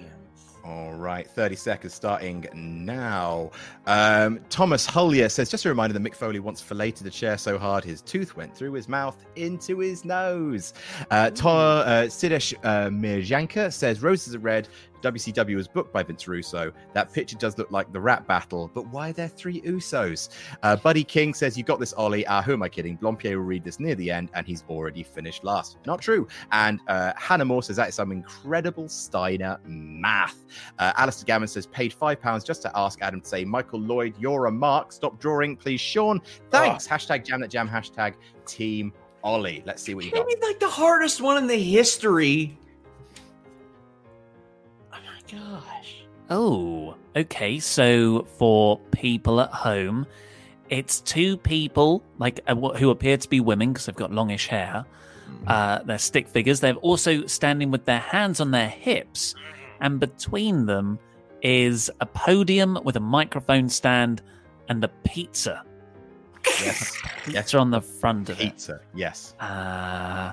All right, 30 seconds starting now. Um, Thomas Hullier says, just a reminder that Mick Foley once filleted a chair so hard his tooth went through his mouth into his nose. Uh, to- uh, Sidesh uh, Mirjanka says, Roses are red. WCW was booked by Vince Russo. That picture does look like the rap battle, but why are there three Usos? Uh, Buddy King says, You got this, Ollie. Uh, who am I kidding? Blampied will read this near the end, and he's already finished last. Not true. And uh, Hannah Moore says, That is some incredible Steiner math. Uh, Alistair Gammon says, Paid £5 just to ask Adam to say, Michael Lloyd, you're a mark. Stop drawing, please, Sean. Thanks. Hashtag Jam That Jam, hashtag Team Ollie. Let's see what you got. Maybe like the hardest one in the history. Gosh. Oh, okay. So for people at home, it's two people like uh, who appear to be women because they've got longish hair. Uh, they're stick figures. They're also standing with their hands on their hips, and between them is a podium with a microphone stand and a pizza. Yes. Pizza on the front of it. Pizza. Yes. Uh,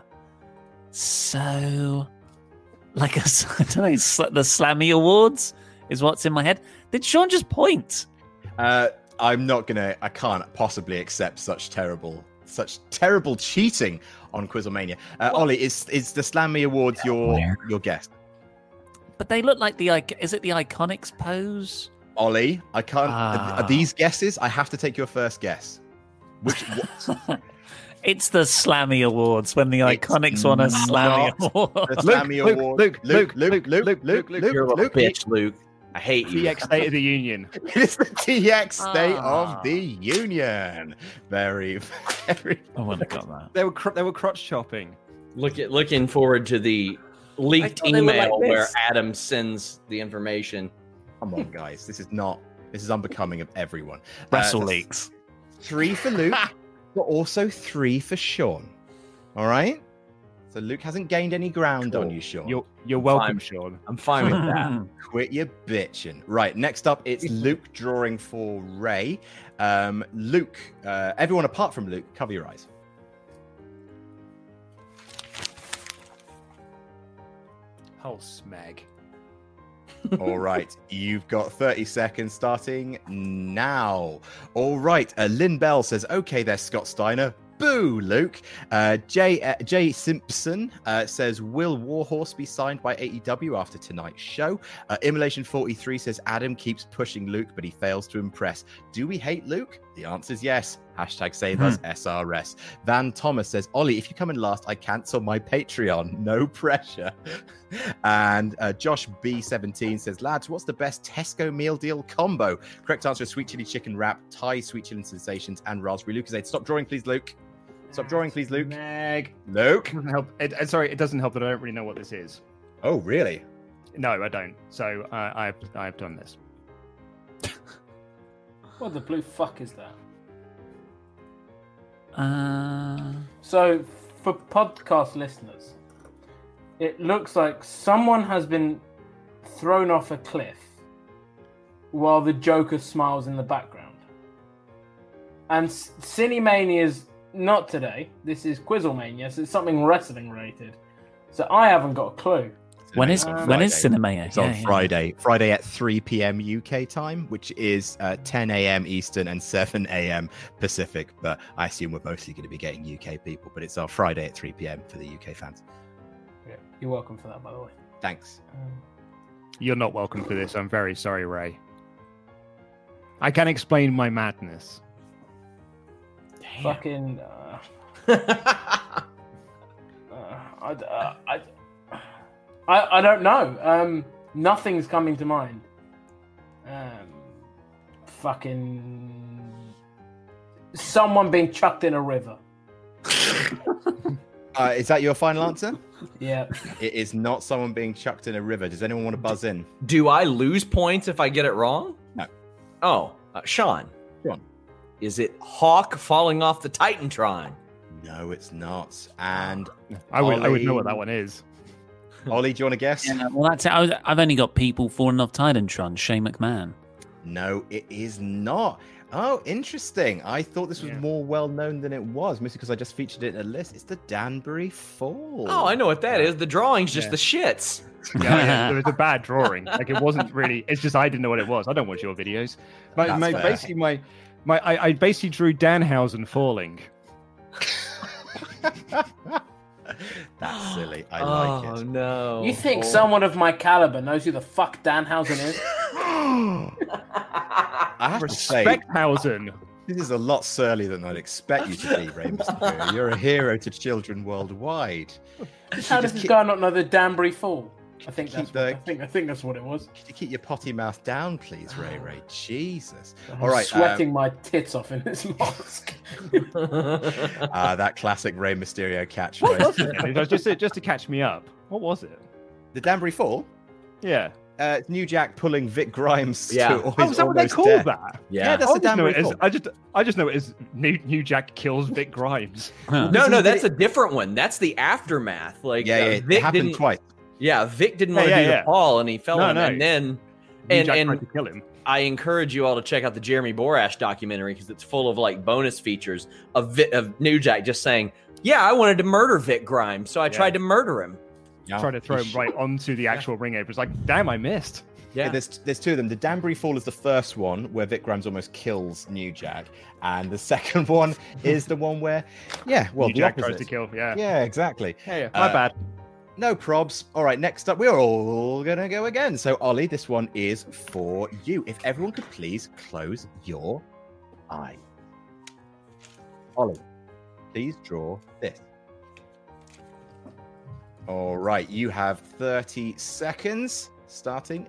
so, like a, I don't know, the Slammy Awards is what's in my head. Did Sean just point? Uh, I'm not gonna. I can't possibly accept such terrible, such terrible cheating on Quizzlemania. Uh, Ollie, is is the Slammy Awards your your guest? But they look like the ic- is it the Iconics pose? Ollie, I can't. are- Ah. Are these guesses? I have to take your first guess. Which? It's the Slammy Awards when the Iconics won a Slammy Award. Slammy Award. Luke, Luke, Luke, Luke, Luke, Luke, Luke, you're a bitch, Luke. I hate you. DX State of the Union. it's the DX State of ah. the Union. Very, very. I wouldn't have got that. They were they were crotch chopping. Look at looking forward to the leaked email where Adam sends the information. Come on, guys. This is not. This is unbecoming of everyone. Wrestle uh, leaks. Three for Luke. but also three for Sean. All right. So Luke hasn't gained any ground on you, Sean. You're you're welcome, Fine. Sean. I'm fine with that. Quit your bitching. Right, next up, it's Luke drawing for Ray. Um, Luke, uh, everyone apart from Luke, cover your eyes. Oh, smeg. All right, you've got 30 seconds starting now. All right, uh, Lynn Bell says, okay, there, Scott Steiner. Boo, Luke. Uh, Jay, uh, Jay Simpson uh, says, Will Warhorse be signed by AEW after tonight's show? Uh, Immolation 43 says, Adam keeps pushing Luke, but he fails to impress. Do we hate Luke? The answer is yes. Hashtag save us SRS. Van Thomas says, Ollie, if you come in last, I cancel my Patreon. No pressure. and uh, Josh B17 says, lads, what's the best Tesco meal deal combo? Correct answer is sweet chili chicken wrap, Thai sweet chili sensations, and raspberry Lucozade. Stop drawing, please, Luke. Stop drawing, please, Luke. Meg. Luke. Doesn't help. It, uh, sorry, it doesn't help that I don't really know what this is. Oh, really? No, I don't. So uh, I've I've done this. What the blue fuck is that? Uh, So, for podcast listeners, it looks like someone has been thrown off a cliff while the Joker smiles in the background. And S- Cinemania's not today. This is Quizzlemania, so it's something wrestling related. So I haven't got a clue. When is Um, when is Friday. Cinemania? It's on Yeah, yeah. Friday. Friday at 3 p.m. UK time, which is uh, 10 a.m. Eastern and 7 a.m. Pacific. But I assume we're mostly going to be getting UK people. But it's on Friday at 3 p.m. for the UK fans. Yeah, you're welcome for that, by the way. Thanks. Um, You're not welcome for this. I'm very sorry, Ray. I can explain my madness. fucking. Uh, uh, I, uh, I, I, I don't know. Um, nothing's coming to mind. Um, fucking. Someone being chucked in a river. Uh, is that your final answer? Yeah. It is not someone being chucked in a river. Does anyone want to buzz in? Do I lose points if I get it wrong? No. Oh, uh, Sean. Sean. Is it Hawk falling off the Titantron? No, it's not. And I would I would know what that one is. Ollie, do you want to guess? Yeah, well, that's it. I was, I've only got people falling off Titantron. Shane McMahon. No, it is not. Oh, interesting. I thought this was Yeah. more well known than it was, mostly because I just featured it in a list. It's the Danbury Fall. Oh, I know what that is. The drawing's just Yeah. the shits. Yeah, yeah, it was a bad drawing. Like it wasn't really. It's just I didn't know what it was. I don't watch your videos. My, That's my fair. basically my my I, I basically drew Danhausen falling. That's silly. I oh like it. Oh no! You think Oh. someone of my caliber knows who the fuck Danhausen is? I have to say, Speckhausen. this is a lot surlier than I'd expect you to be, Ray Mysterio. You're a hero to children worldwide. How does this guy not know the Danbury Fall? I think keep that's. the- What, I think. I think that's what it was. Could you keep your potty mouth down, please, Ray Ray? Jesus. I'm All right. sweating my tits off in this mask. Uh, uh, that classic Rey Mysterio What was catchphrase. it? It just to, just to catch me up. What was it? the Danbury Fall. Yeah. Uh, it's New Jack pulling Vic Grimes Yeah. to Oh, his is that what they almost call death. that? Yeah. Yeah, that's I the just know Danbury Fall. I just I just know it as New New Jack kills Vic Grimes. No, no, that's a different one. That's the aftermath. Like, Yeah, uh, yeah, it Vic happened didn't. twice. Yeah, Vic didn't Yeah, want to yeah, do yeah. the Paul, and he fell No, on, no. and then New And- Jack and- tried to kill him. I encourage you all to check out the Jeremy Borash documentary because it's full of like bonus features of Vi- of New Jack just saying, "Yeah, I wanted to murder Vic Grimes, so I tried to murder him." Yeah. Tried to throw him right onto the actual ring apron. It's like, damn, I missed. Yeah, Yeah, there's there's two of them. The Danbury Fall is the first one where Vic Grimes almost kills New Jack, and the second one is the one where, yeah, well, New the Jack tries opposite. to kill. Yeah. Yeah, exactly. Yeah, yeah. My Uh, bad. No probs. All right, next up, we're all gonna go again. So, Ollie, this one is for you. If everyone could please close your eye. Ollie, please draw this. All right, you have 30 seconds starting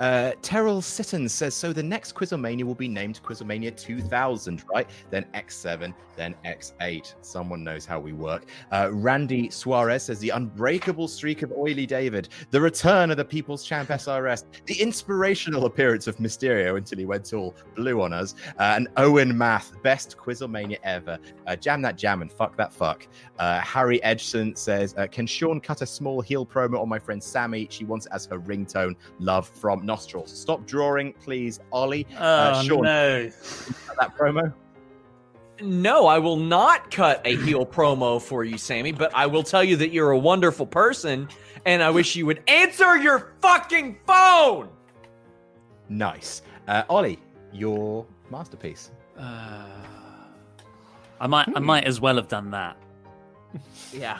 Uh, Terrell Sitton says so. The next Quizzlemania will be named Quizzlemania 2000, right? Then X7, then X8. Someone knows how we work. Uh, Randy Suarez says the unbreakable streak of Oily David, the return of the People's Champ SRS, the inspirational appearance of Mysterio until he went all blue on us, uh, and Owen Math, best Quizzlemania ever. Uh, jam that jam and fuck that fuck. Uh, Harry Edgson says, uh, Can Sean cut a small heel promo on my friend Sammy? She wants it as her ringtone. Love from Nostrils. Stop drawing, please, Ollie. Oh, Sean, no. that promo. No, I will not cut a heel promo for you, Sammy, but I will tell you that you're a wonderful person and I wish you would answer your fucking phone. Nice. Uh, Ollie, your masterpiece. Uh, I might, I might as well have done that, Yeah.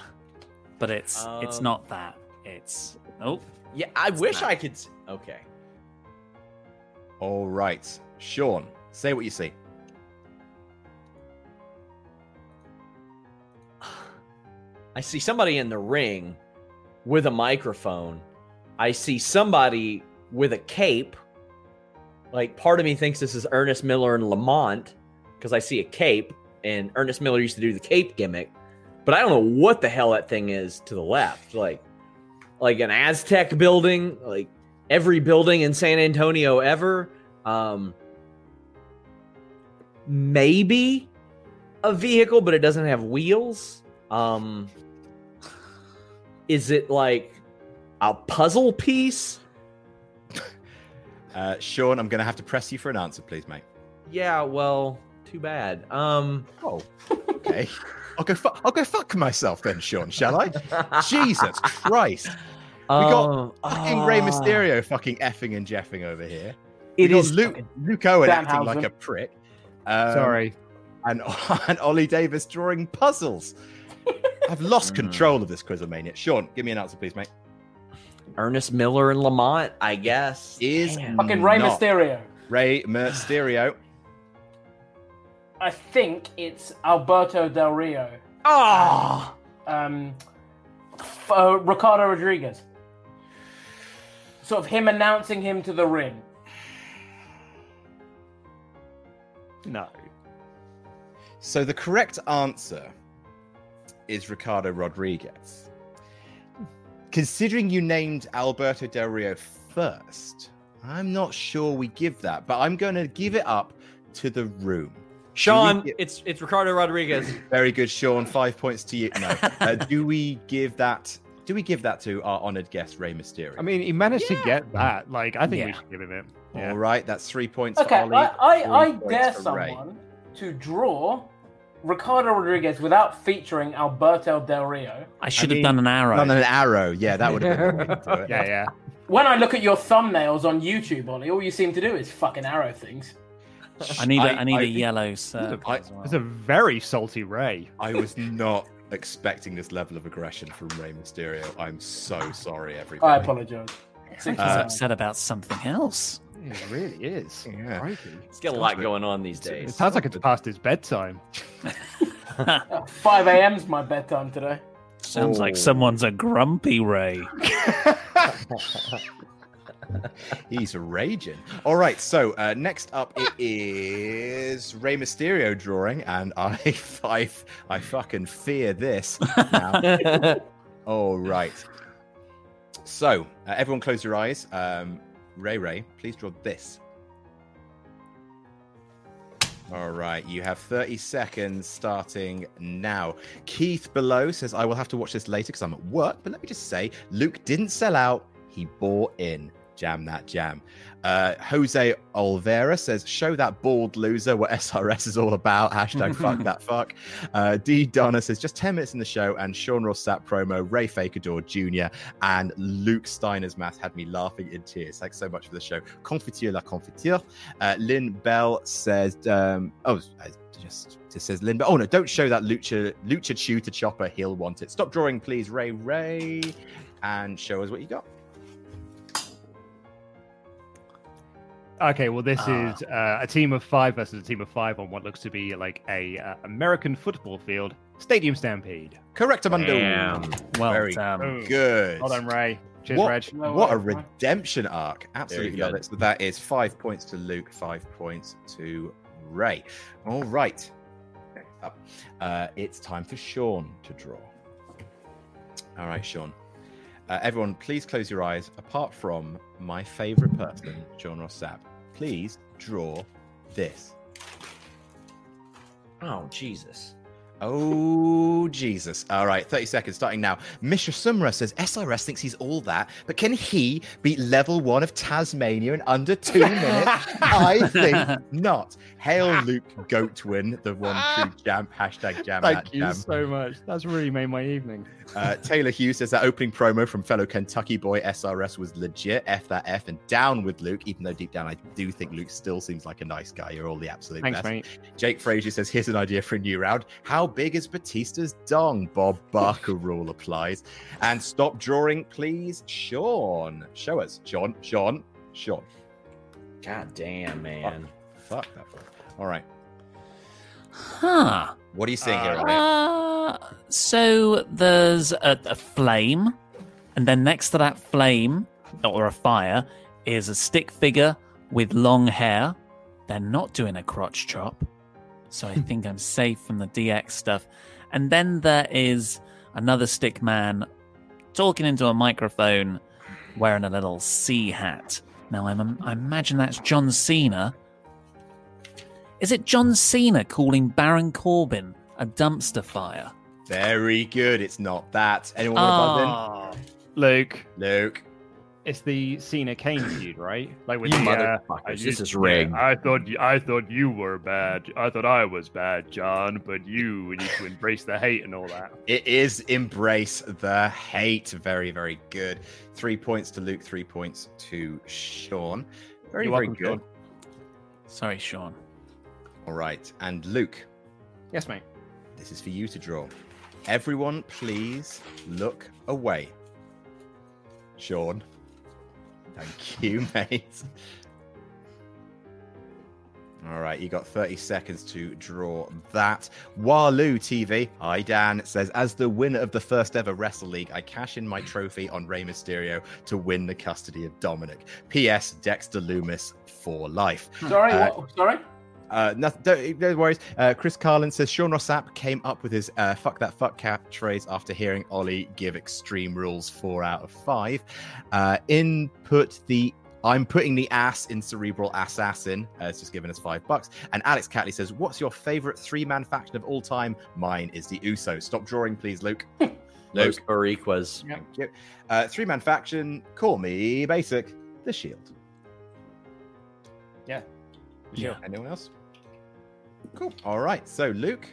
but it's, it's Um, not that. It's oh, Yeah, I wish I could. Okay. All right. Sean, say what you see. I see somebody in the ring with a microphone. I see somebody with a cape. Like part of me thinks this is Ernest Miller and Lamont because I see a cape, and Ernest Miller used to do the cape gimmick. But I don't know what the hell that thing is to the left. Like, like an Aztec building, like every building in San Antonio ever. Um, maybe a vehicle, but it doesn't have wheels. Um, is it like a puzzle piece? Uh, Sean, I'm going to have to press you for an answer, please, mate. Yeah, well, too bad. Um, oh, okay. I'll go. Fu- I'll go fuck myself then, Sean. Shall I? Jesus Christ! We got Um, fucking Rey ah. Mysterio fucking effing and jeffing over here. It we got Luke Luke Owen acting Danhausen. like a prick. Um, Sorry. And and Ollie Davis drawing puzzles. I've lost control of this Quizzlemania. Sean, give me an answer, please, mate. Ernest Miller and Lamont, I guess. Is Fucking Rey not Mysterio. Rey Mysterio. I think it's Alberto Del Rio. Oh, Um, f- uh, Ricardo Rodriguez. Sort of him announcing him to the ring. No. So the correct answer is Ricardo Rodriguez. Considering you named Alberto Del Rio first, I'm not sure we give that, but I'm going to give it up to the room. Sean, Do we gi- it's it's Ricardo Rodriguez. Very good, Sean. Five points to you. No. Uh, do we give that? Do we give that to our honored guest Rey Mysterio? I mean, he managed to get that. Like, I think we should give him it. all right, that's three points Okay, for Ollie. I, I, I dare for Ray. someone to draw Ricardo Rodriguez without featuring Alberto Del Rio. I should mean, have done an arrow. Done an arrow. Yeah, that would have been the way to do. Yeah, yeah. When I look at your thumbnails on YouTube, Ollie, all you seem to do is fucking arrow things. I need a, I- I need I a yellow circle I- well. It's a very salty Ray. I was not expecting this level of aggression from Rey Mysterio. I'm so sorry, everybody. I apologize. I think Uh, he's upset about something else. It really is. Yeah. Crikey. He's got a lot going on these days. It days. sounds like it's past his bedtime. 5 a.m.'s my bedtime today. Sounds like someone's a grumpy Ray. He's raging. All right, so uh, next up it is Rey Mysterio drawing, and I, I, I fucking fear this. Now. All right. So uh, everyone, close your eyes. Um, Ray, Ray, please draw this. All right, you have 30 seconds starting now. Keith below says, I will have to watch this later because I'm at work, but let me just say, Luke didn't sell out, he bought in. Jam that jam. Uh, Jose Olvera says, Show that bald loser what SRS is all about. Hashtag fuck that fuck. Uh, D. Donna says, Just 10 minutes in the show, and Sean Ross Sapp promo, Ray Fakidor Jr., and Luke Steiner's math had me laughing in tears. Thanks so much for the show. Confiture la confiture. Uh, Lynn Bell says, um, Oh, I just. Just says Lynn, Bell. oh no! Don't show that lucha lucha chew to Chopper. He'll want it. Stop drawing, please, Ray Ray, and show us what you got. Okay, well, this Ah. is uh, a team of five versus a team of five on what looks to be like a uh, American football field stadium stampede. Correct, Amanda. Damn. Well Very done. good. Well done, Ray. Cheers, what, Reg. What a redemption arc. Absolutely love it. So that is five points to Luke, five points to Ray. All right. Next up, uh, it's time for Sean to draw. All right, Sean. Uh, everyone, please close your eyes. Apart from my favorite person, Sean Ross Sapp, please draw this. Oh, Jesus. Oh, Jesus. All right, 30 seconds starting now. Mishra Sumra says SRS thinks he's all that, but can he beat level one of Tasmania in under two minutes? I think not. Hail Luke Goatwin, the one true jam. Hashtag jam. Thank you jam. so much. That's really made my evening. Uh, Taylor Hughes says that opening promo from fellow Kentucky boy SRS was legit. F that F and down with Luke, even though deep down I do think Luke still seems like a nice guy. You're all the absolute Thanks, best. mate. Jake Frazier says, here's an idea for a new round. How big is Batista's dong? Bob Barker rule applies. And stop drawing, please. Sean. Show us. Sean. Sean. Sean. God damn, man. Fuck that. one. All right. Huh. What are you seeing here? Uh, so there's a, a flame, and then next to that flame or a fire is a stick figure with long hair. They're not doing a crotch chop, so I think I'm safe from the DX stuff. And then there is another stick man talking into a microphone, wearing a little C hat. Now I'm, um, I imagine that's John Cena. Is it John Cena calling Baron Corbin a dumpster fire? Very good. It's not that. Anyone want to buzz Oh, Luke, in? Luke. It's the Cena Kane feud, right? Like with You the, uh, motherfuckers, this is rigged. yeah, I thought I thought you were bad. I thought I was bad, John, but you need to embrace the hate and all that. It is embrace the hate. Very, very good. Three points to Luke, three points to Sean. Very, You're very welcome, good. Sean. sorry, Sean. All right. And Luke, Yes, mate. this is for you to draw. Everyone, please look away. Sean. Thank you, mate. All right, you got 30 seconds to draw that. Waloo TV, hi Dan, says, As the winner of the first ever Wrestle League, I cash in my trophy on Rey Mysterio to win the custody of Dominic. P.S. Dexter Lumis for life. Sorry, Uh, what? Sorry. Uh, nothing, don't, no worries. Uh, Chris Carlin says Sean Ross Sapp came up with his uh, "fuck that fuck" catchphrase after hearing Ollie give Extreme Rules four out of five. Uh, input the I'm putting the ass in Cerebral Assassin. Uh, it's just given us five bucks. And Alex Catley says, "What's your favorite three-man faction of all time?" Mine is the Usos. Stop drawing, please, Luke. Luke. Boricuas. You. Uh, three-man faction. Call me basic. The Shield. Yeah. Anyone else? Cool. All right. So, Luke,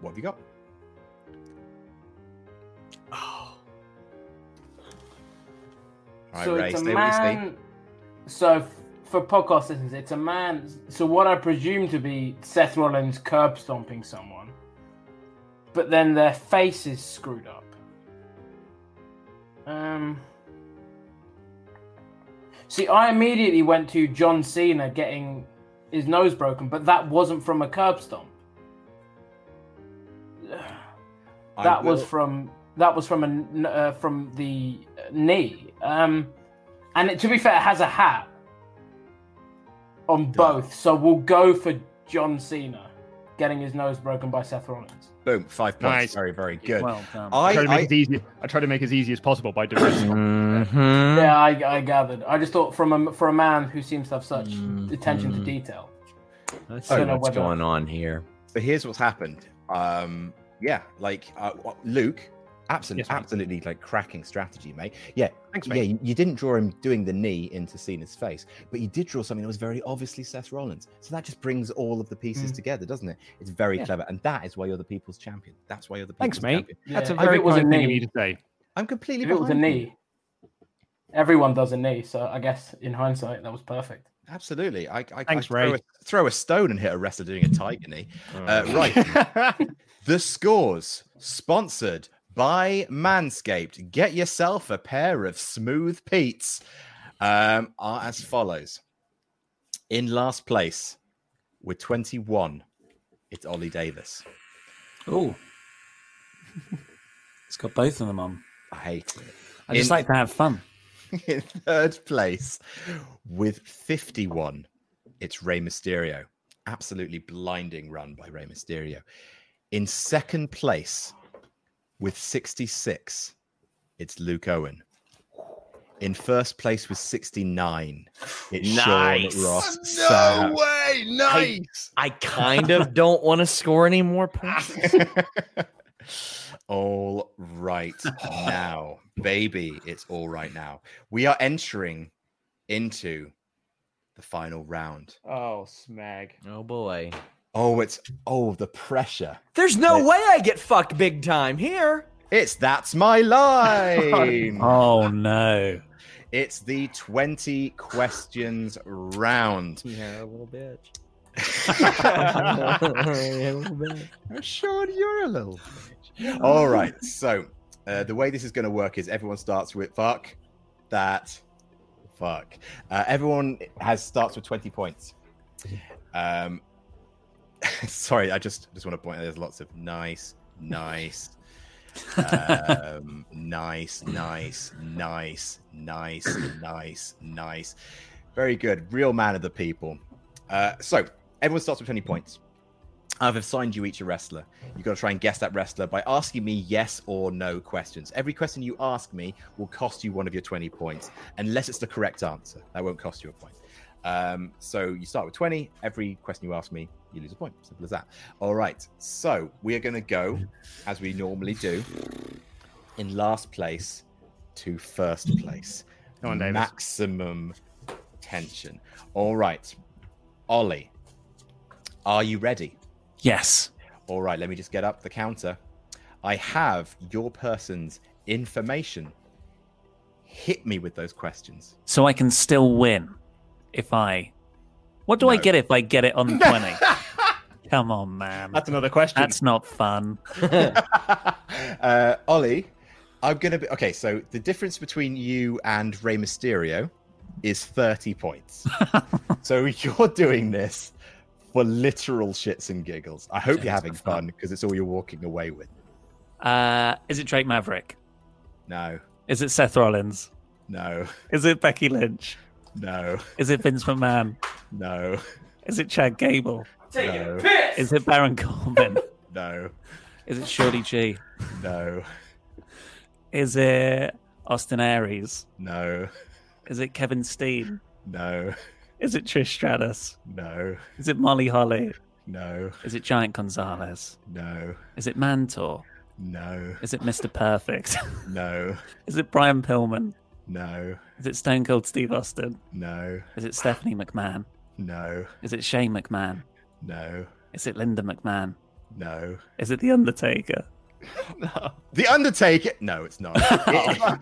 what have you got? All right, so Ray, it's a stay what you say. man. So f- for podcast listeners, it's a man. So what I presume to be Seth Rollins curb stomping someone, but then their face is screwed up. Um. See, I immediately went to John Cena getting his nose broken, but that wasn't from a curb stomp. That was from that was from a uh, from the knee. Um, and it, to be fair, it has a hat on both, so we'll go for John Cena getting his nose broken by Seth Rollins. Boom. Five points. Nice. Very, very good. Well done. I I, try to make I, it easy. I try to make it as easy as possible by doing it. Mhm. Yeah, I, I gathered. I just thought from a for a man who seems to have such attention to detail. Let's I see what's whether- going on here. so here's what's happened. Um, yeah, like uh, Luke, absolutely, Yes, absolutely, like cracking strategy, mate. Yeah, Thanks, yeah. mate. You, you didn't draw him doing the knee into Cena's face, but you did draw something that was very obviously Seth Rollins. So that just brings all of the pieces Mm. together, doesn't it? It's very Yeah. clever, and that is why you're the people's champion. That's why you're the people's Thanks, people's mate. champion. That's a Yeah. If very it was a kind thing of you to say. I'm completely. If it was a behind you. knee, everyone does a knee. So I guess in hindsight, that was perfect. Absolutely. I, I, I Thanks, throw, Ray. a, throw a stone and hit a wrestler doing a tiger knee. Uh, right. The scores sponsored by Manscaped. Get yourself a pair of smooth Pete's. Um, are as follows. In last place with 21, it's Ollie Davis. Oh. it's got both of them on. I hate it. I just In- like to have fun. in third place with 51 it's Rey Mysterio absolutely blinding run by Rey Mysterio in second place with 66 it's Luke Owen in first place with 69 it's Nice. Sean Ross No Sapp. way, nice. I kind of don't want to score any more points. all right now, baby. It's all right now. We are entering into the final round. Oh, smag. Oh boy. Oh, it's oh the pressure. There's no It- way I get fucked big time here. It's that's my line. Oh no. It's the 20 questions round. Yeah, a little bitch. I'm sure you're a little bitch. All right. So uh, the way this is going to work is everyone starts with fuck that fuck. Uh, everyone has starts with 20 points. Um, sorry, I just just want to point out there's lots of nice, nice, um, nice, nice, nice, nice, nice, nice. Very good. Real man of the people. Uh, so everyone starts with 20 points. I've assigned you each a wrestler. You've got to try and guess that wrestler by asking me yes or no questions. Every question you ask me will cost you one of your 20 points, unless it's the correct answer. That won't cost you a point. Um, so you start with 20. Every question you ask me, you lose a point. Simple as that. All right. So we are going to go, as we normally do, in last place to first place. Come on, Davis. Maximum tension. All right. Ollie, are you ready? Yes. All right, let me just get up the counter. I have your person's information. Hit me with those questions. So I can still win if I. What do I get if I get it on 20? Come on, man. That's another question. That's not fun. uh, Ollie, I'm going to be. Okay, so the difference between you and Rey Mysterio is 30 points. so you're doing this for literal shits and giggles. I hope you're having fun because it's all you're walking away with. Uh, is it Drake Maverick? No, Is it Seth Rollins? no, Is it Becky Lynch? No, Is it Vince McMahon? no, Is it Chad Gable? no, Is it Baron Corbin? no, Is it Shorty G? no, Is it Austin Aries? no, Is it Kevin Steen? no, Is it Trish Stratus? no, Is it Molly Holly? no, Is it Giant Gonzalez? no, Is it Mantaur? no, Is it Mr. Perfect? no, Is it Brian Pillman? No, Is it Stone Cold Steve Austin? no, Is it Stephanie McMahon? no, Is it Shane McMahon? no, Is it Linda McMahon? no. Is it The Undertaker? no. The Undertaker. No, it's not. It-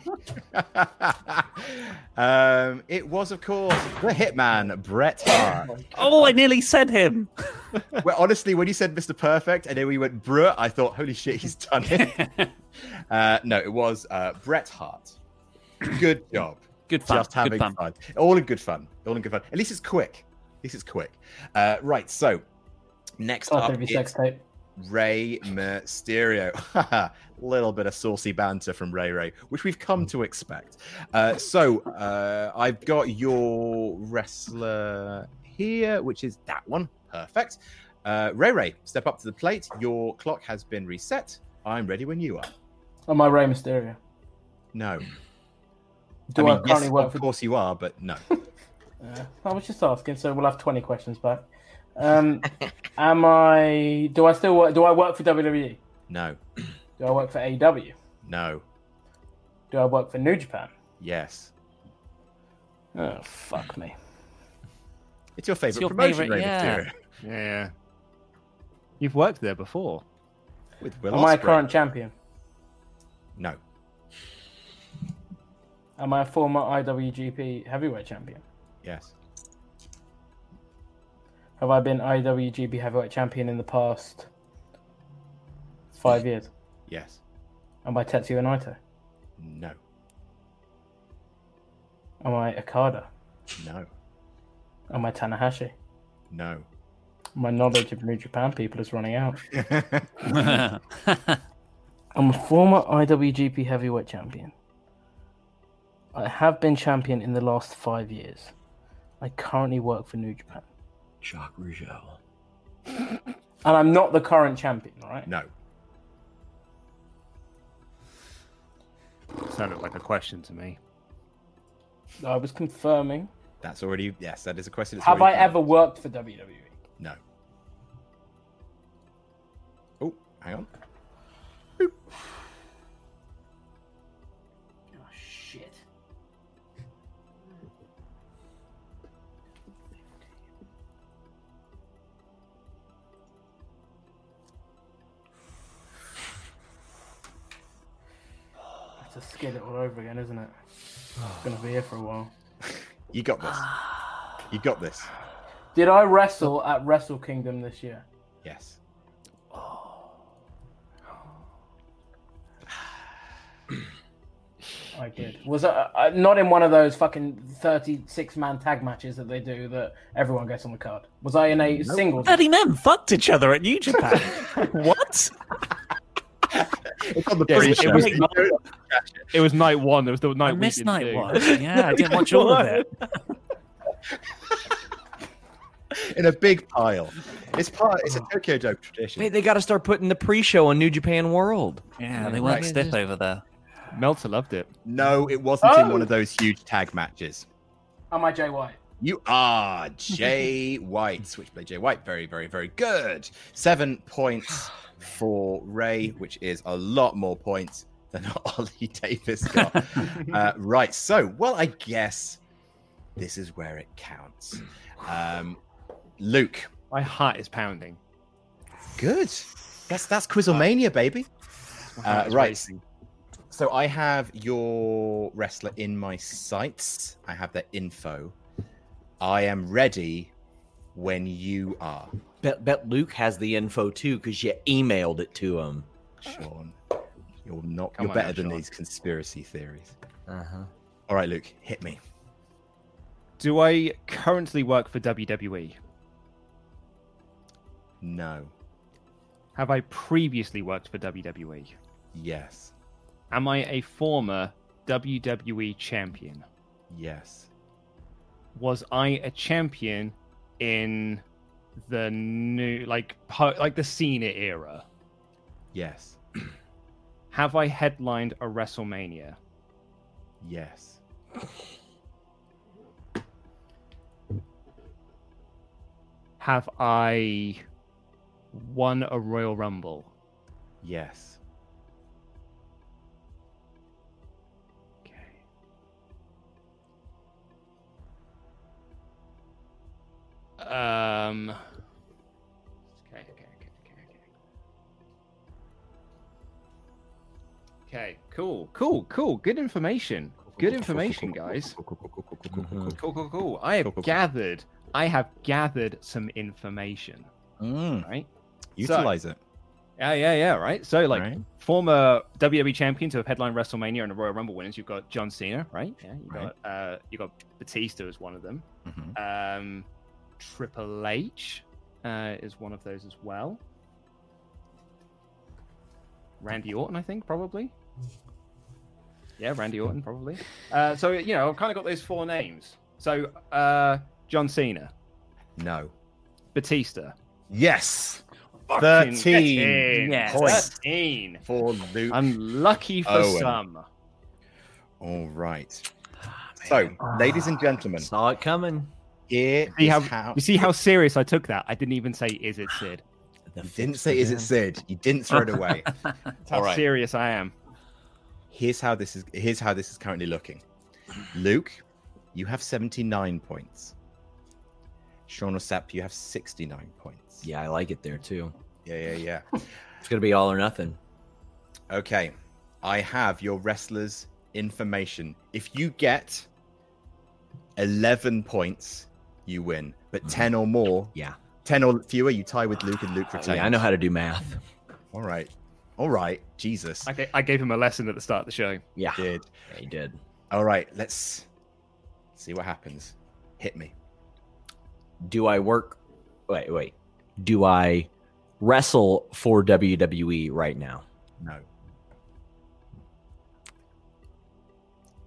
um, it was, of course, the Hitman, Bret Hart. Oh, I nearly said him. well, honestly, when you said Mr. Perfect and then we went Bret, I thought, holy shit, he's done it. uh, no, it was uh, Bret Hart. Good job. Good fun. Just having Good fun. All in good fun. All in good fun. At least it's quick. At least it's quick. Uh, right. So next Oh, up, every it's sex tape. Rey Mysterio. A little bit of saucy banter from Ray Ray, which we've come to expect. Uh, so uh, I've got your wrestler here, which is that one. Perfect. Uh, Ray Ray, step up to the plate. Your clock has been reset. I'm ready when you are. Am I Rey Mysterio? No. Do I I, mean, currently yes, work of for? course you are, but no. Uh, I was just asking, so we'll have twenty questions back. Um, am I? Do I still work? Do I work for WWE? No. Do I work for AEW? No. Do I work for New Japan? Yes. Oh fuck me! It's your favorite your promotion, favourite, Ray yeah. Yeah. You've worked there before. With Will Am I a Ospreay. current champion? No. Am I a former IWGP Heavyweight Champion? Yes. Have I been IWGP Heavyweight Champion in the past five years? Yes. Am I Tetsuya Naito? No. Am I Okada? No. Am I Tanahashi? No. My knowledge of New Japan people is running out. I'm a former IWGP Heavyweight Champion. I have been champion in the last five years. I currently work for New Japan. Jacques Rougeau. And I'm not the current champion, right? No. Sounded like a question to me. I was confirming. That's already yes. That is a question. that's Have I ever up. worked for WWE? No. Oh, hang on. Oh, It's a skillet all over again, isn't it? It's gonna be here for a while. You got this. You got this. Did I wrestle at Wrestle Kingdom this year? Yes. I did. Was I uh, not in one of those fucking thirty-six man tag matches that they do that everyone gets on the card? Was I in a single? Thirty men fucked each other at New Japan. what? It's on the Yeah, it, pre-show. was night, it was night one. It was the night I missed didn't night do. one. Yeah, I didn't watch all of it. in a big pile. It's part. It's a oh. Tokyo Dome tradition. Wait, they got to start putting the pre-show on New Japan World. Yeah, they weren't Right. stiff over there. Meltzer loved it. No, it wasn't in Oh. one of oh! those huge tag matches. Am I Jay White? You are Jay White, Switchblade Jay White. Very, very, very good. Seven points for Ray, which is a lot more points than Ollie Davis got. uh, right. So, well, I guess this is where it counts. Um, Luke, My heart is pounding. good. That's that's Quizzlemania, baby. Uh, right. racing. So I have your wrestler in my sights. I have their info. I am ready when you are, Bet, bet Luke has the info too because you emailed it to him. Sean. You're not. Come you're on better now, than Sean. these conspiracy theories. Uh huh. All right, Luke, hit me. Do I currently work for WWE? No. Have I previously worked for WWE? Yes. Am I a former WWE champion? Yes. Was I a champion in the new, like, po- like the Cena era? Yes. Have I headlined a WrestleMania? Yes. Have I won a Royal Rumble? Yes. Um. Okay, okay, okay, okay, okay. Okay, cool, cool, cool. Good information. Good information, guys. Cool, cool, cool. I have Cool, cool, cool. gathered. I have gathered some information. Mm. Right. Utilize it. Yeah, yeah, yeah. Right. So, like, Right. former WWE champions who have headlined WrestleMania and the Royal Rumble winners, you've got John Cena, right? Yeah. You Right. got uh, you got Batista as one of them. Mhm. Um, Triple H uh, is one of those as well. Randy Orton, I think, probably. Yeah, Randy Orton, probably. Uh, so you know, I've kind of got those four names. So uh, John Cena, No. Batista, Yes. 13 13. Yes. points 13. for Luke. Unlucky for Owen. some. All right. So, ladies and gentlemen, Saw it coming. Here See is how, how you see how serious I took that? I didn't even say, "Is it Sid?" You didn't say, is it. Sid? You didn't throw it away. That's how All right. serious I am. Here's how this is. Here's how this is currently looking. Luke, you have 79 points. Sean Ross Sapp, you have 69 points. Yeah, I like it there too. Yeah, yeah, yeah. It's gonna be all or nothing. Okay, I have your wrestlers' information. If you get 11 points, you win. But mm-hmm. 10 or more, Yeah. 10 or fewer, you tie with Luke, and Luke oh, retains. Yeah, I know how to do math. All right, all right. Jesus, I, I gave him a lesson at the start of the show. Yeah, He did. yeah he did. All right, let's see what happens. Hit me. Do I work? Wait, wait. Do I wrestle for WWE right now? No.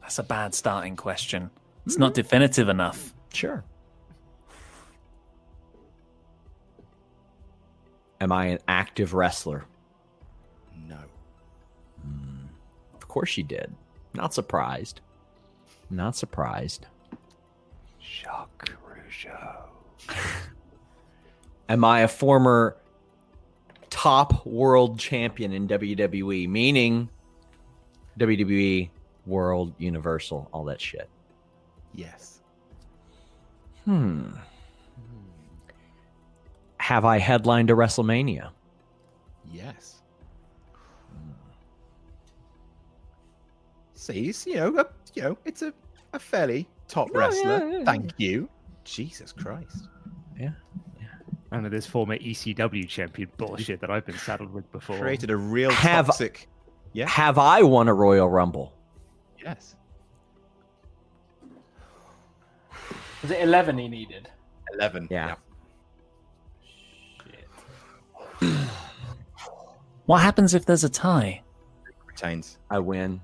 That's a bad starting question. It's not mm-hmm. definitive enough. Sure. Am I an active wrestler? No. Of course you did. Not surprised. Not surprised. Jacques Rougeau. Am I a former top world champion in WWE? Meaning WWE, World, Universal, all that shit. Yes. Hmm. Have I headlined a WrestleMania? Yes. Hmm. See, he's, you know, a, you know, it's a, a fairly top No, wrestler. yeah, yeah, Thank you. Jesus Christ. Yeah. None of this former ECW champion bullshit that I've been saddled with before. Created a real Have- toxic. Yeah. Have I won a Royal Rumble? Yes. Was it 11 he needed? 11. Yeah. What happens if there's a tie? Retains I win.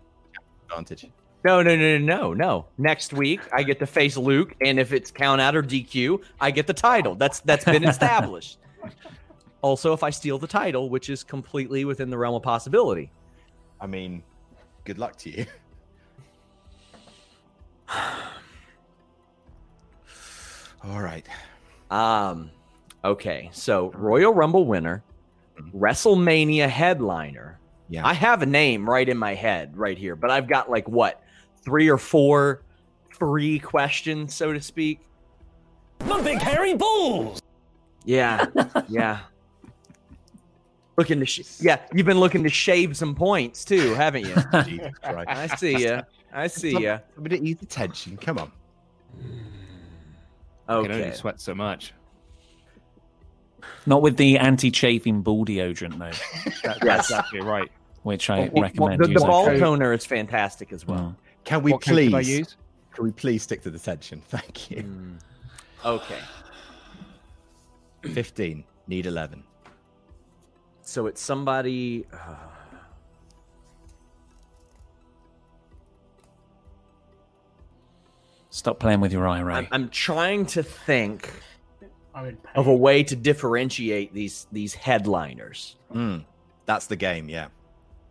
advantage. No, no, no, no, no, no. Next week I get to face Luke, and if it's count out or DQ, I get the title. That's that's been established. also, if I steal the title, which is completely within the realm of possibility. I mean, good luck to you. All right. Um, okay, so Royal Rumble winner, mm-hmm. WrestleMania headliner. Yeah. I have a name right in my head right here, but I've got like what three or four free questions, so to speak. The big hairy bulls. Yeah, yeah. Looking to, sh- yeah, you've been looking to shave some points too, haven't you? I see you. I see you. I'm going to ease the tension. Come on. I can only sweat so much. Not with the anti-chafing ball deodorant though, That, Yes. That's exactly right. which I What- what- recommend The, the using. ball toner is fantastic as well. Can we what code please? could I use? Can we please stick to the tension? Thank you. Mm. Okay. 15. Need 11. So it's somebody. uh, Stop playing with your eye, Ray. I'm, I'm trying to think I'm in pain. Of a way to differentiate these these headliners. Mm, that's the game, yeah.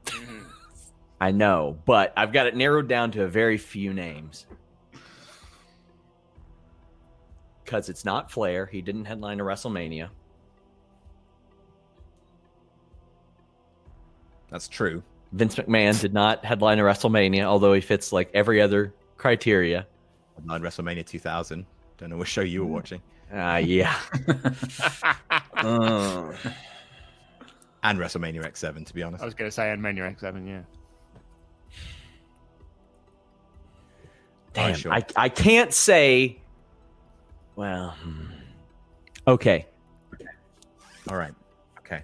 I know, but I've got it narrowed down to a very few names. Because it's not Flair. He didn't headline a WrestleMania. That's true. Vince McMahon did not headline a WrestleMania, although he fits like every other criteria. On WrestleMania 2000. Don't know what show you were Hmm. watching. Ah, yeah. Uh, And WrestleMania X7, to be honest. I was going to say and Menu X7, yeah. damn, sure. I, I can't say. Well, hmm. okay. All right. Okay.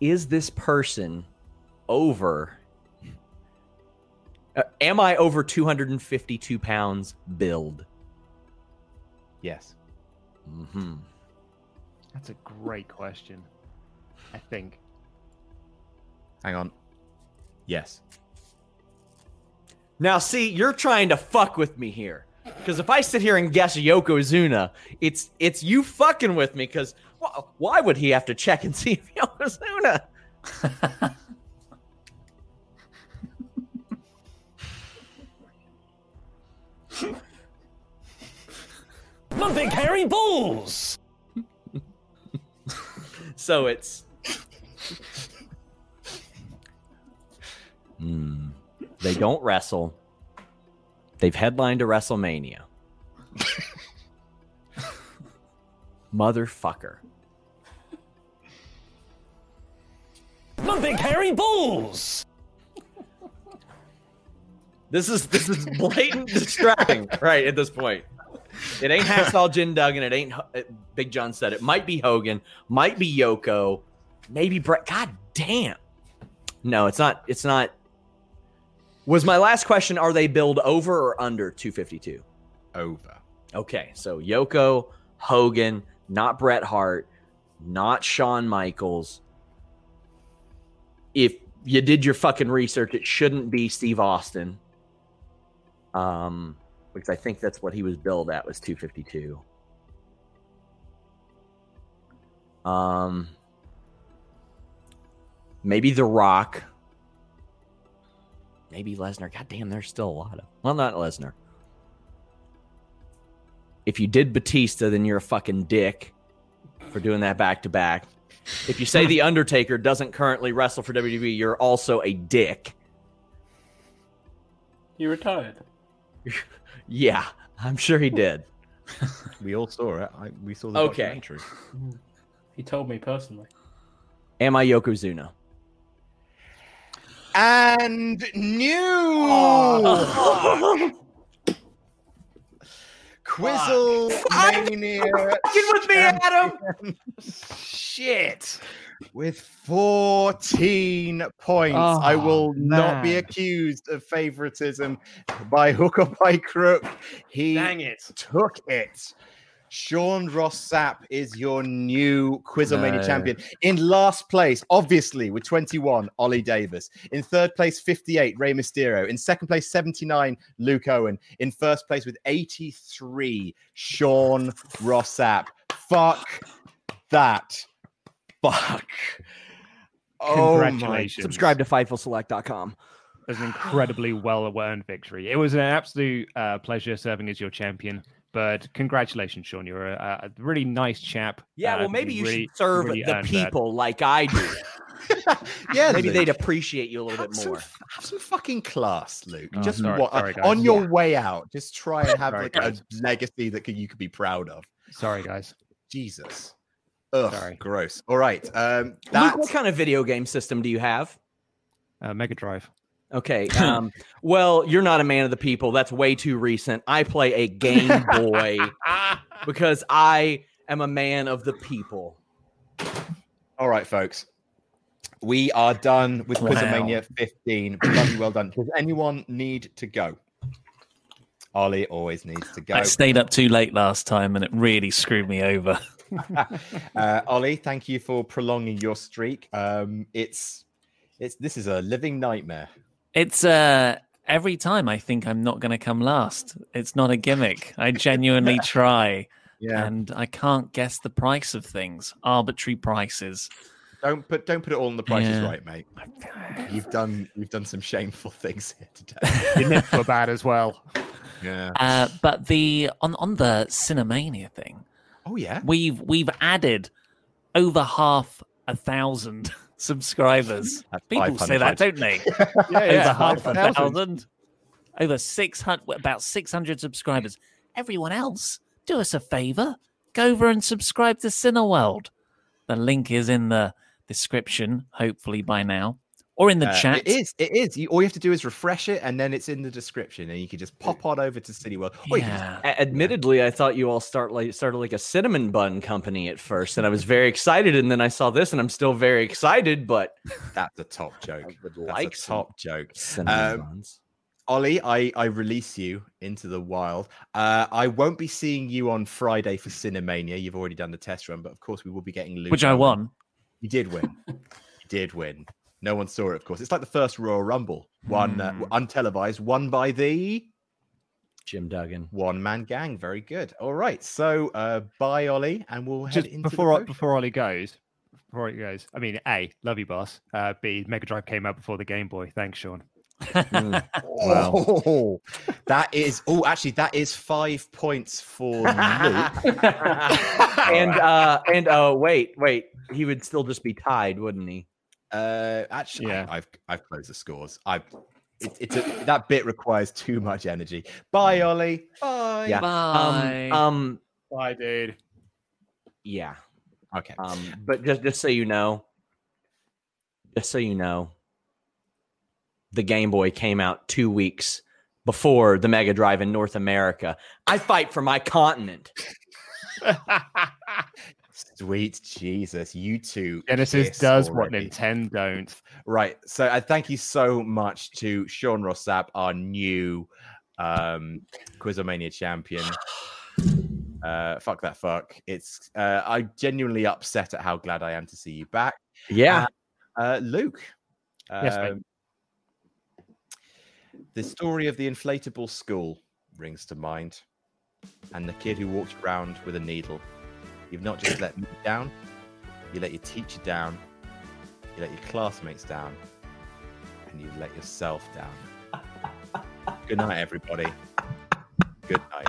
Is this person over? Uh, am I over 252 pounds build? Yes. hmm That's a great question. I think. Hang on. Yes. Now, see, you're trying to fuck with me here. Because if I sit here and guess Yokozuna, it's it's you fucking with me. Because wh- why would he have to check and see if Yokozuna? The big hairy bulls. So it's. Hmm. They don't wrestle. They've headlined a WrestleMania. Motherfucker. The big hairy bulls. This is this is blatant distracting right at this point. It ain't Hacksaw Jim Duggan. It ain't uh, Big John said it. Might be Hogan. Might be Yoko. Maybe Bret. God damn. No, it's not. It's not. Was my last question? Are they billed over or under 252? Over. Okay, so Yoko, Hogan, not Bret Hart, not Shawn Michaels. If you did your fucking research, it shouldn't be Steve Austin. Um, because I think that's what he was billed at was 252. Um, maybe The Rock. Maybe Lesnar. God damn, there's still a lot of. Well, not Lesnar. If you did Batista, then you're a fucking dick for doing that back to back. If you say The Undertaker doesn't currently wrestle for WWE, you're also a dick. He retired. Yeah, I'm sure he did. we all saw it. I, we saw the Okay. documentary. He told me personally. Am I Yokozuna? And new Oh. Quizzle Mania with me, Adam. Shit. With 14 points. I Oh, will not be accused of favoritism by hook or by crook. He it. took it. Sean Ross Sapp is your new Quizzlemania No. champion. In last place, obviously, with 21, Ollie Davis. In third place, 58, Rey Mysterio. In second place, 79, Luke Owen. In first place, with 83, Sean Ross Sapp. Fuck that. Fuck. Oh my Congratulations. Subscribe to FightfulSelect.com. It was an incredibly well earned victory. It was an absolute uh, pleasure serving as your champion. But congratulations, Sean. You're a, a really nice chap. Yeah, Uh, well, maybe you really- should serve really the earned that. people like I do. Yeah, maybe Luke. they'd appreciate you a little Have bit more. f- have some fucking class, Luke. Oh, just sorry- what, sorry, guys. on your Yeah. way out, just try and have Sorry, like a legacy that could, you could be proud of. Sorry, guys. Jesus. Ugh, Sorry. gross. All right. Um, Luke, what kind of video game system do you have? Uh, Mega Drive. Okay. Um, well, you're not a man of the people. That's way too recent. I play a Game Boy because I am a man of the people. all right, folks. We are done with Wow. Quizomania 15. Bloody well done. Does anyone need to go? Ollie always needs to go. I stayed up too late last time and it really screwed me over. Uh, Ollie, thank you for prolonging your streak. Um, it's it's this is a living nightmare. It's uh every time I think I'm not going to come last. It's not a gimmick. I genuinely try, Yeah. and I can't guess the price of things. Arbitrary prices. Don't put don't put it all on the prices Yeah. right, mate. You've done you've done some shameful things here today. Your nips were bad as well. yeah. Uh, but the on on the Cinemania thing, Oh yeah. we've we've added over half a thousand subscribers. People say that, don't they? Yeah, over half a 5,000. thousand. Over six hundred, about six hundred subscribers. Everyone else, do us a favor, go over and subscribe to Cineworld. The link is in the description, hopefully by now, or in the Uh, chat. It is. It is. You, all you have to do is refresh it, and then it's in the description, and you can just pop on over to City World. Or you can just- Yeah. Admittedly, I thought you all start like started like a cinnamon bun company at first, and I was very excited. And then I saw this, and I'm still very excited. But that's a top joke. I would That's like a top joke. cinnamon Um, buns. Ollie, I, I release you into the wild. Uh, I won't be seeing you on Friday for Cinemania. You've already done the test run, but of course we will be getting Luke. which I won. You did win. you did win. No one saw it, of course. It's like the first Royal Rumble, one uh, Hmm. untelevised, won by the Jim Duggan. one man gang. Very good. All right. So uh, bye, Ollie, and we'll head Just into before post- before Ollie goes, before he goes, I mean, A, love you, boss. Uh, B, Mega Drive came out before the Game Boy. Thanks, Sean. Oh, that is. Oh, actually, that is five points for Luke. and uh and uh wait, wait, he would still just be tied, wouldn't he? Uh, actually, Yeah. I, have I've closed the scores. I, it, it's a, that bit requires too much energy. Bye, Ollie. Bye. Yeah. Bye. Um, um Bye, dude. yeah. Okay. Um but just just so you know, just so you know, the Game Boy came out 2 weeks before the Mega Drive in North America. I fight for my continent. Sweet Jesus, you two. Genesis kiss does what. Nintendo don't. Right. So I thank you so much to Sean Ross Sapp, our new um Quizomania champion. Uh, fuck that fuck. It's uh, I'm genuinely upset at how glad I am to see you back. Yeah. Uh, uh, Luke. Yes, mate. um, the story of the inflatable school rings to mind, and the kid who walked around with a needle. You've not just let me down, you let your teacher down, you let your classmates down, and you let yourself down. Good night, everybody. Good night.